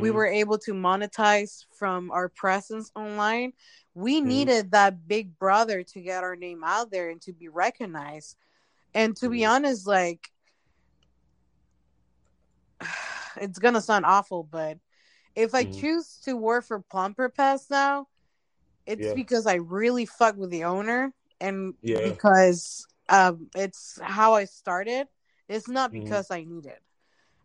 we Mhm. were able to monetize from our presence online. We Mhm. needed that big brother to get our name out there and to be recognized. And to be Mhm. honest, like (sighs) it's gonna sound awful, but if I Mhm. choose to work for Plumper Pass now, it's Yeah. because I really fuck with the owner and Yeah. because um it's how I started. It's not Mhm. because I need it.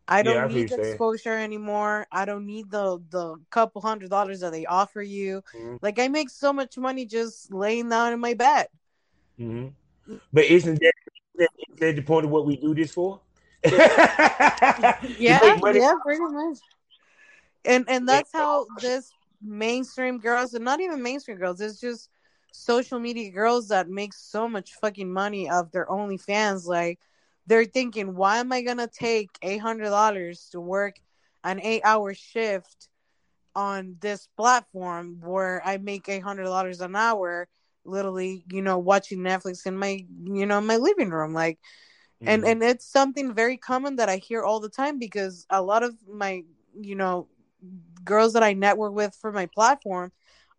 I don't I need you the saying. exposure anymore. I don't need the the couple hundred dollars that they offer you. Mhm. Like I make so much money just laying down in my bed. Mhm. But isn't that, isn't that the point of what we do this for? (laughs) Yeah, yeah, pretty much. And and that's how this mainstream girls and not even mainstream girls, it's just social media girls that make so much fucking money of their OnlyFans. Like they're thinking, why am I gonna take eight hundred dollars to work an eight hour shift on this platform where I make eight hundred dollars an hour, literally, you know, watching Netflix in my you know, my living room. Like and Mhm. and it's something very common that I hear all the time because a lot of my you know, girls that I network with for my platform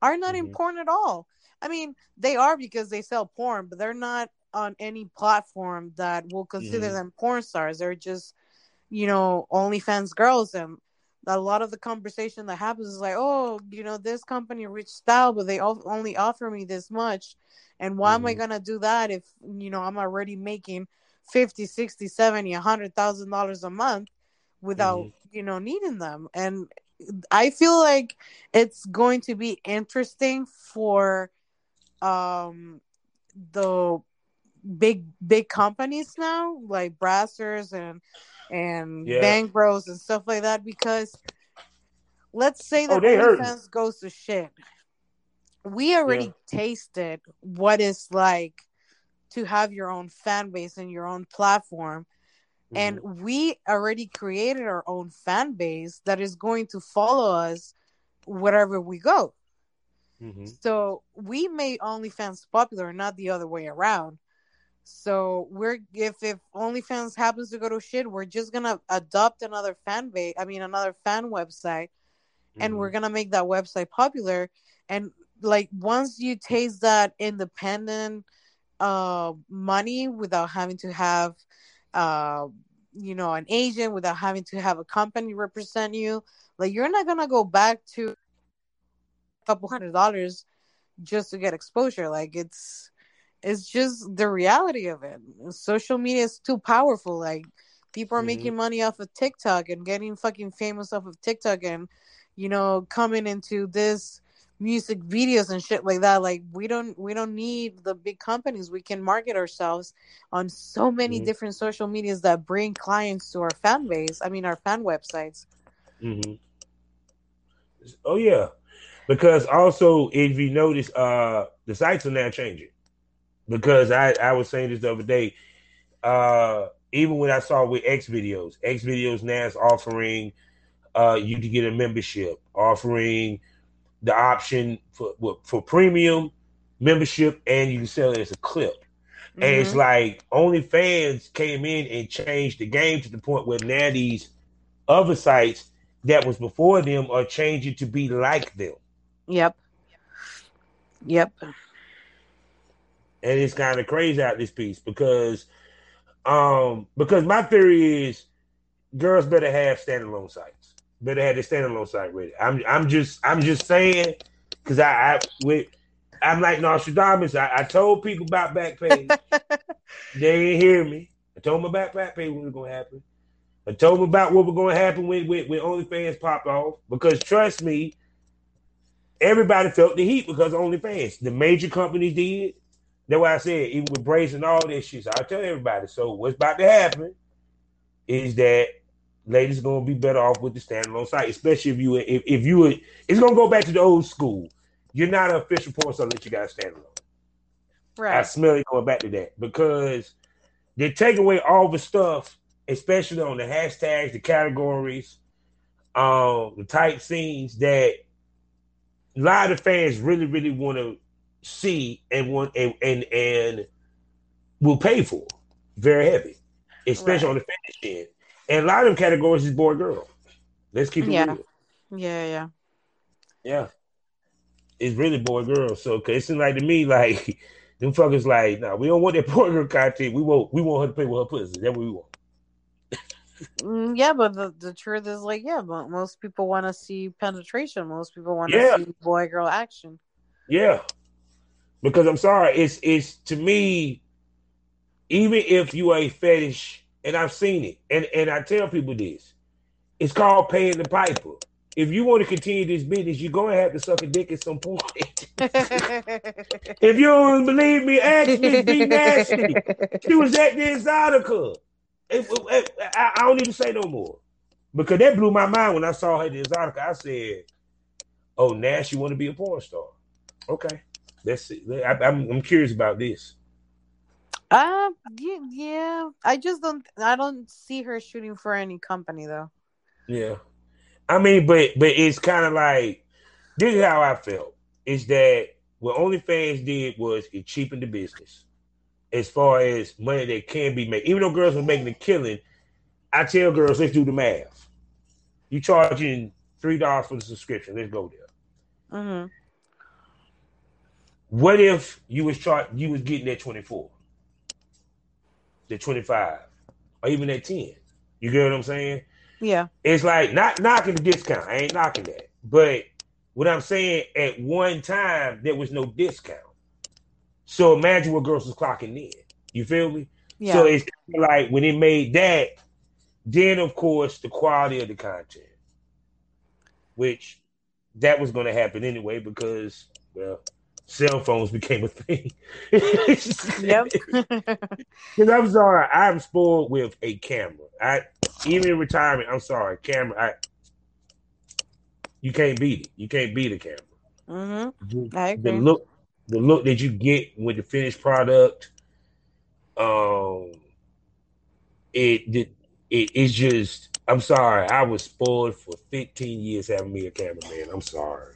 are not Mhm. in porn at all. I mean, they are because they sell porn, but they're not on any platform that will consider Mhm. them porn stars. They're just, you know, OnlyFans girls. And a lot of the conversation that happens is like, oh, you know, this company reached out, but they only offer me this much. And why am I Mhm. going to do that if, you know, I'm already making 50, 60, 70, a hundred thousand dollars a month without, Mhm. you know, needing them. And I feel like it's going to be interesting for um the big big companies now like Brazzers and and Yeah. BangBros and stuff like that because let's say Oh, that hurting. OnlyFans goes to shit. We already tasted what it's like to have your own fan base and your own platform Mhm. and we already created our own fan base that is going to follow us wherever we go. Mhm. So we made OnlyFans popular, not the other way around. So we're if if OnlyFans happens to go to shit, we're just gonna adopt another fan base. I mean, another fan website, and Mhm. we're gonna make that website popular. And like once you taste that independent uh money without having to have uh you know an agent, without having to have a company represent you, like you're not gonna go back to a couple hundred dollars just to get exposure. Like it's it's just the reality of it. Social media is too powerful. Like people are Mhm. making money off of TikTok and getting fucking famous off of TikTok and you know coming into this music videos and shit like that. Like we don't we don't need the big companies. We can market ourselves on so many Mhm. different social medias that bring clients to our fan base. I mean our fan websites. hmm Oh yeah, because also if you notice, uh, the sites are now changing. Because I I was saying this the other day, uh, even when I saw with X videos, X videos now is offering, uh, you to get a membership, offering the option for for premium membership, and you can sell it as a clip. And it's Mhm. like OnlyFans came in and changed the game to the point where now these other sites that was before them are changing to be like them. Yep. Yep. And it's kind of crazy out this piece because um because my theory is girls better have standalone sites. Better have the standalone site ready. I'm I'm just I'm just saying because I, I with I'm like Nostradamus. I, I told people about Backpage. (laughs) they didn't hear me. I told them about Backpage what was gonna happen. I told them about what was gonna happen when when, when OnlyFans popped off. Because trust me, everybody felt the heat because OnlyFans. The major companies did. That's why I said even with Brace and all this shit. So I tell everybody. So what's about to happen is that ladies are gonna be better off with the standalone site, especially if you if, if you it's gonna go back to the old school. You're not an official porn star unless you got a standalone. Right. I smell it going back to that because they take away all the stuff, especially on the hashtags, the categories, um, the type scenes that a lot of fans really, really want to see and want and and, and will pay for very heavy, especially Right. on the fetish end. And a lot of them categories is boy girl. Let's keep it Yeah. real. Yeah, yeah. Yeah. It's really boy girl. So cause it seems like to me, like (laughs) them fuckers like, nah, we don't want that (laughs) boy girl content. We want we want her to play with her pussy. That's what we want. Mm, yeah, but the, the truth is like, yeah, but most people want to see penetration. Most people want to Yeah. see boy girl action. Yeah. Because I'm sorry, it's it's to me, even if you are a fetish, and I've seen it, and, and I tell people this, it's called paying the piper. If you want to continue this business, you're gonna have to suck a dick at some point. (laughs) if you don't believe me, ask me, be nasty. She was at the Exxxotica. It- it- I, I don't even say no more. Because that blew my mind when I saw her at the Exxxotica. I said, Oh, now she want to be a porn star. Okay. That's. I, I'm, I'm curious about this. Uh, yeah, yeah. I just don't. I don't see her shooting for any company though. Yeah. I mean, but but it's kind of like this is how I felt. Is that what OnlyFans did was it cheapened the business as far as money that can be made. Even though girls were making a killing, I tell girls let's do the math. You charging three dollars for the subscription. Let's go there. Mm-hmm. What if you was char- you was getting that 24, the 25, or even that 10? You get what I'm saying? Yeah. It's like not knocking the discount. I ain't knocking that. But what I'm saying, at one time there was no discount. So imagine what girls was clocking in. You feel me? Yeah. So it's like when it made that, then of course the quality of the content, which that was going to happen anyway because well, cell phones became a thing. yep. (laughs) Because I'm sorry, I'm spoiled with a camera. I even in retirement, I'm sorry, camera. I you can't beat it. You can't beat a camera. mm-hmm. The, I the look, the look that you get with the finished product, um, it it it is just. I'm sorry, I was spoiled for 15 years having me a cameraman. I'm sorry.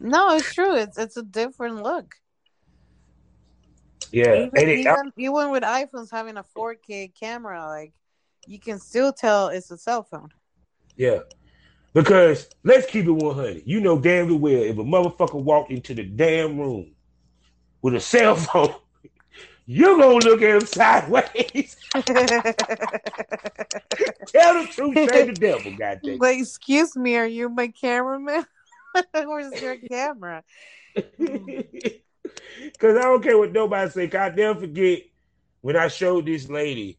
No, it's true. It's it's a different look. Yeah, Even, it, even, even with iPhones having a 4K camera, like you can still tell it's a cell phone. Yeah. Because let's keep it 100. You know damn well if a motherfucker walked into the damn room with a cell phone, (laughs) you're going to look at him sideways. (laughs) Tell the truth, say the devil, goddamn. like, excuse me, are you my cameraman? (laughs) (laughs) Where's your camera? (laughs) Because I don't care what nobody say. 'cause I never forget when I showed this lady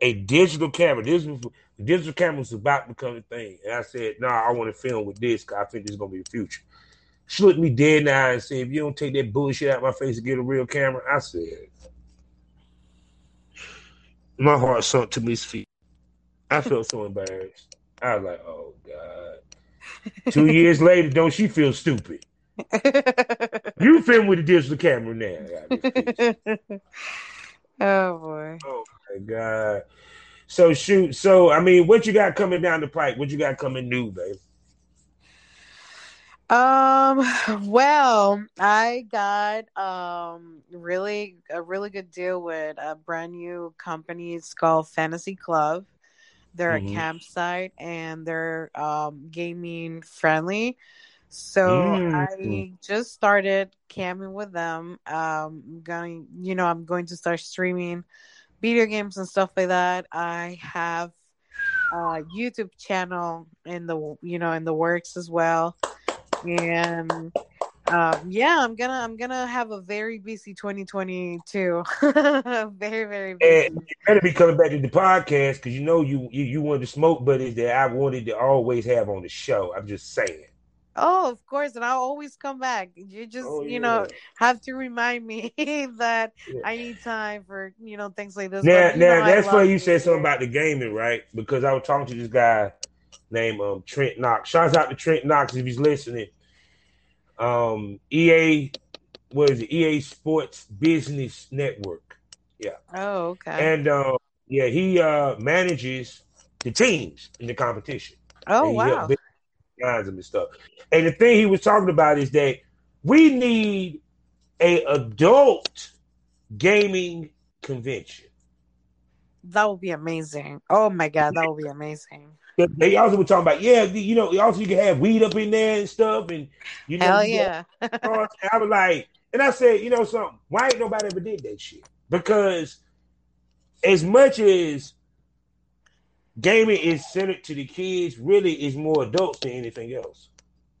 a digital camera. This was digital camera was about to become a thing, and I said, "No, nah, I want to film with this because I think this is gonna be the future." She looked me dead in the eye and said, "If you don't take that bullshit out of my face and get a real camera," I said, my heart sunk to his feet. I felt so embarrassed. I was like, "Oh God." Two years later, don't she feel stupid? (laughs) You film with a digital camera now. (laughs) oh boy. Oh my god. So shoot. So I mean, what you got coming down the pipe? What you got coming new, babe? Um. Well, I got um really a really good deal with a brand new company. It's called Fantasy Club. They're Mhm. a campsite and they're um gaming friendly. So Mm. I just started camping with them. Um, I'm going, you know, I'm going to start streaming video games and stuff like that. I have a YouTube channel in the, you know, in the works as well and um yeah i'm gonna i'm gonna have a very busy 2022 (laughs) very very busy And you better be coming back to the podcast because you know you, you you of the smoke buddies that I wanted to always have on the show. I'm just saying. oh of course and i'll always come back you just Oh, you know have to remind me (laughs) that Yeah. i need time for you know things like this Now, But, know, now that's why you said something about the gaming, right? Because I was talking to this guy named um, Trent Knox. Shouts out to Trent Knox if he's listening. Um, EA, what is it? EA Sports Business Network. Yeah. Oh okay And uh, yeah, he uh, manages the teams in the competition. oh wow lines and stuff. And the thing he was talking about is that we need a adult gaming convention. that would be amazing oh my god that would be amazing They also were talking about, yeah, you know, also you can have weed up in there and stuff, and you know, hell yeah (laughs) I was like, and I said, you know something, why ain't nobody ever did that shit? Because as much as gaming is centered to the kids, really is more adults than anything else.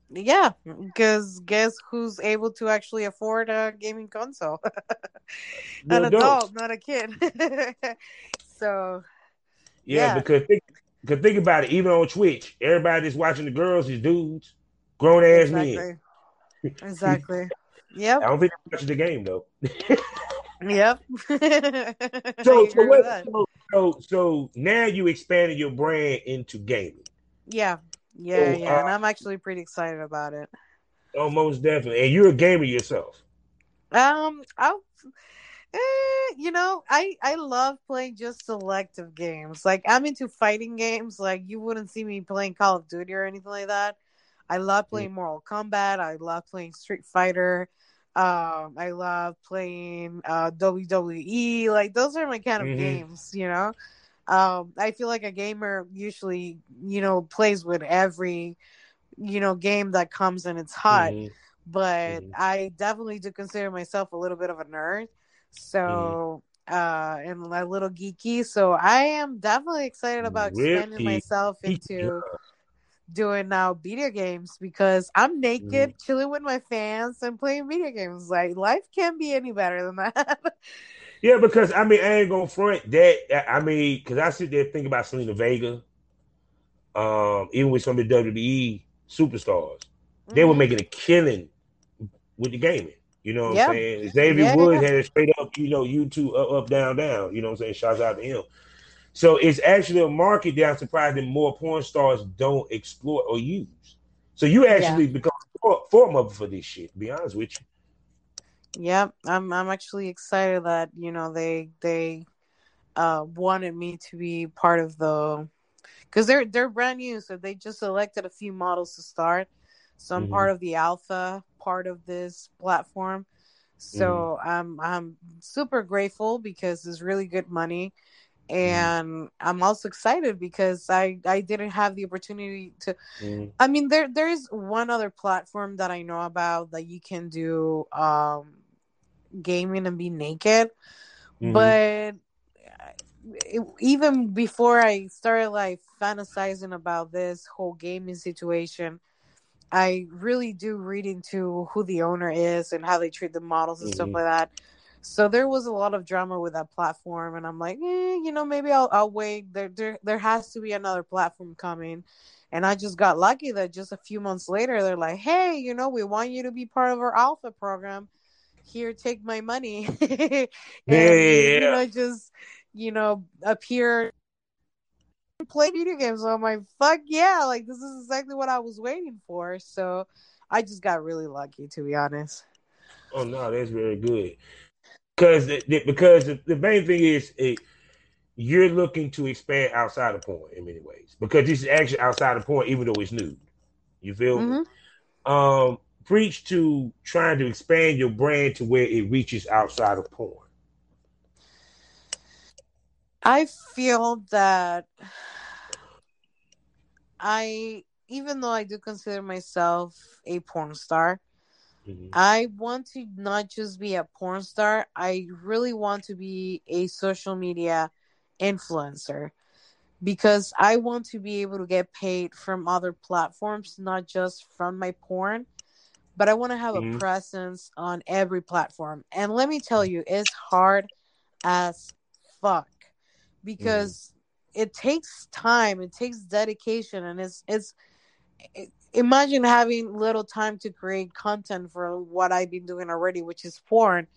Yeah, because guess who's able to actually afford a gaming console? (laughs) An adult, not a kid. (laughs) so Yeah, Yeah. because think, because think about it, even on Twitch, everybody that's watching the girls is dudes, grown ass men. exactly, exactly. Yep, I don't think they're watching the game though. (laughs) yep. (laughs) So, so, what, so, so, so now you expanded your brand into gaming. Yeah, yeah, So, yeah. and uh, I'm actually pretty excited about it. Oh, most definitely. And you're a gamer yourself. Um, I, eh, you know, I I love playing just selective games. Like I'm into fighting games. Like you wouldn't see me playing Call of Duty or anything like that. I love playing Mortal Kombat. I love playing Street Fighter. Um, I love playing uh WWE. Like those are my kind of Mhm. games, you know. Um, I feel like a gamer usually, you know, plays with every, you know, game that comes and it's hot. Mhm. But Mhm. I definitely do consider myself a little bit of a nerd. So, uh, and a little geeky. So I am definitely excited about expanding myself (laughs) into doing now video games because I'm naked, Mm-hmm. chilling with my fans and playing video games. Like life can't be any better than that. (laughs) Yeah, because I mean, I ain't gonna front that. I mean, because I sit there and think about Selena Vega, um, even with some of the WWE superstars, they were Mhm. making a killing with the gaming. You know what Yeah. I'm saying? Xavier Yeah. Woods had a straight up, you know, YouTube up, up, down, down. You know what I'm saying? Shouts out to him. So it's actually a market that I'm surprised that more porn stars don't exploit or use. So you actually become for- form of for this shit. To be honest with you. Yep, I'm I'm actually excited that you know they they uh wanted me to be part of the because they're they're brand new, so they just selected a few models to start. So I'm Mhm. part of the alpha part of this platform. So I'm I'm super grateful because it's really good money. And I'm also excited because I I didn't have the opportunity to Mhm. I mean, there there's one other platform that I know about that you can do um gaming and be naked, Mhm. but uh, it, even before I started like fantasizing about this whole gaming situation, I really do read into who the owner is and how they treat the models and stuff Mhm. like that. So there was a lot of drama with that platform, and I'm like, eh, you know, maybe I'll I'll wait. There there there has to be another platform coming. And I just got lucky that just a few months later, they're like, "Hey, you know, we want you to be part of our alpha program. Here, take my money." (laughs) and Yeah, yeah, you know, just you know, appear play video games. So I'm like, "Fuck yeah!" Like this is exactly what I was waiting for. So I just got really lucky, to be honest. Oh no, that's very good. Because the, the- because the, the main thing is it, you're looking to expand outside of porn in many ways. Because this is actually outside of porn, even though it's new. You feel me? Mhm. Um, preach to trying to expand your brand to where it reaches outside of porn. I feel that I, even though I do consider myself a porn star, Mhm. I want to not just be a porn star. I really want to be a social media influencer because I want to be able to get paid from other platforms, not just from my porn. But I want to have Mhm. a presence on every platform. And let me tell you, it's hard as fuck because it takes time, it takes dedication, and it's it's it- imagine having little time to create content for what I've been doing already, which is porn,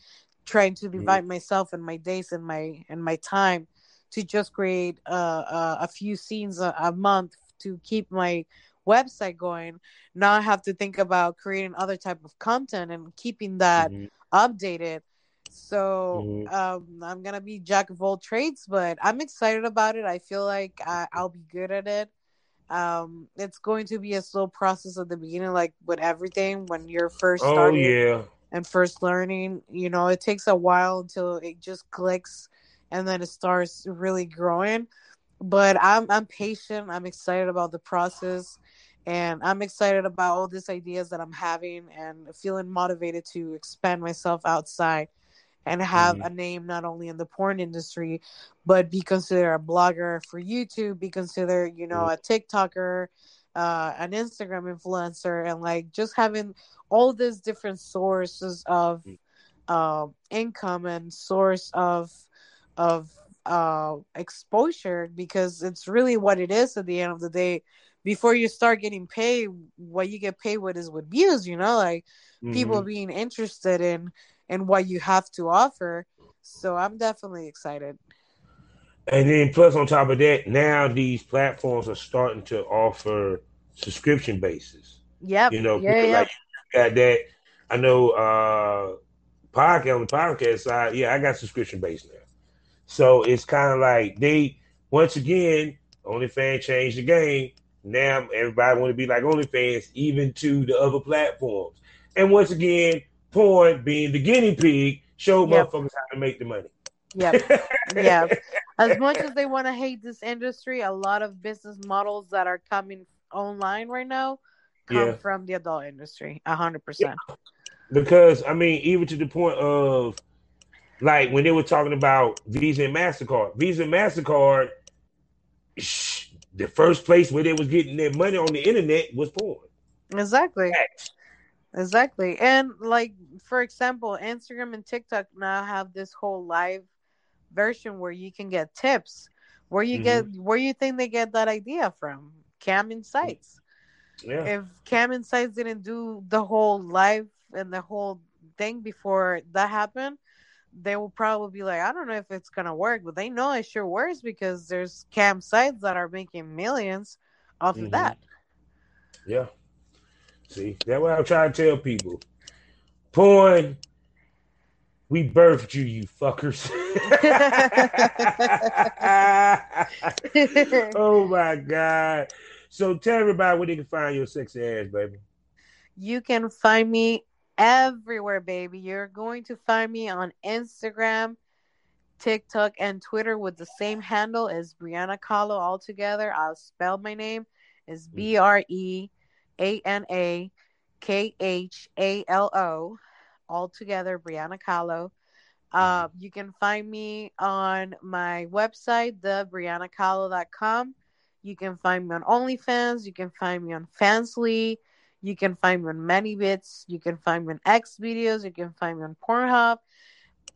trying to divide myself and my days and my and my time to just create uh, uh, a few scenes a, a month to keep my website going. Now I have to think about creating other type of content and keeping that Mhm. updated. So Mhm. um, I'm gonna be jack of all trades, but I'm excited about it. I feel like I, I'll be good at it. Um, it's going to be a slow process at the beginning, like with everything when you're first Oh starting yeah. and first learning. You know, it takes a while until it just clicks, and then it starts really growing. But I'm I'm patient. I'm excited about the process, and I'm excited about all these ideas that I'm having, and feeling motivated to expand myself outside and have Mhm. a name not only in the porn industry, but be considered a blogger for YouTube, be considered, you know, a TikToker, uh, an Instagram influencer, and like just having all these different sources of uh, income and source of of uh, exposure because it's really what it is at the end of the day. Before you start getting paid, what you get paid with is with views, you know, like people Mhm. being interested in in what you have to offer. So I'm definitely excited. And then plus on top of that, now these platforms are starting to offer subscription basis. Yep. You know, yeah, yeah. like got that. I know uh podcast on the podcast side, yeah, I got subscription based now. So it's kind of like they once again, OnlyFans changed the game. Now everybody want to be like OnlyFans, even to the other platforms. And once again, porn being the guinea pig showed Yep. motherfuckers how to make the money. Yep. yeah. (laughs) as much as they want to hate this industry, a lot of business models that are coming online right now come Yeah. from the adult industry. A hundred percent. because I mean, even to the point of like when they were talking about Visa and Mastercard, Visa and Mastercard, sh- the first place where they was getting their money on the internet was porn. Exactly. Exactly. And like for example, Instagram and TikTok now have this whole live version where you can get tips. Where you get where you think they get that idea from? Cam Insights. Yeah, If Cam Insights didn't do the whole live and the whole thing before that happened, they will probably be like, I don't know if it's gonna work, but they know it sure works because there's Cam sites that are making millions off Mhm. of that. yeah. See, that's what I'm trying to tell people. Porn, we birthed you, you fuckers. (laughs) (laughs) oh my god! So tell everybody where they can find your sexy ass, baby. You can find me everywhere, baby. You're going to find me on Instagram, TikTok, and Twitter with the same handle as Breana Khalo all together. I'll spell my name is mm. B R E A N A K H A L O all together, Breana Khalo. Uh, you can find me on my website, thebreanakhalo.com. You can find me on OnlyFans. You can find me on Fansly. You can find me on ManyVids. You can find me on X videos. You can find me on Pornhub.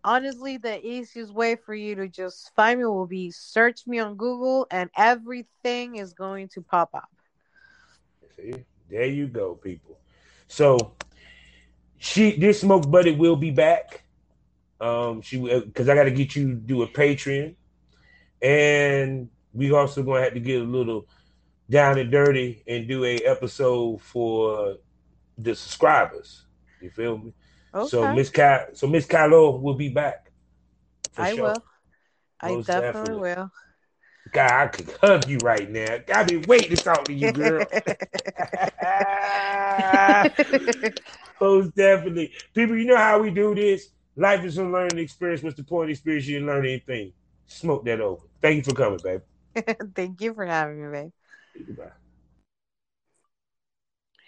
Honestly, the easiest way for you to just find me will be search me on Google, and everything is going to pop up. See, there you go, people. So she, this smoke buddy will be back. Um, she because I got to get you to do a Patreon, and we also gonna have to get a little down and dirty and do a episode for the subscribers. You feel me? Okay, So Miss Ky, so Miss Kylo will be back. I sure. will. I definitely definitely. will. God, I could hug you right now. I been waiting to talk to you, girl. (laughs) Most definitely. People, you know how we do this. Life is a learning experience. What's the point of experience? You didn't learn anything. Smoke that over. Thank you for coming, babe. (laughs) Thank you for having me, babe. Goodbye.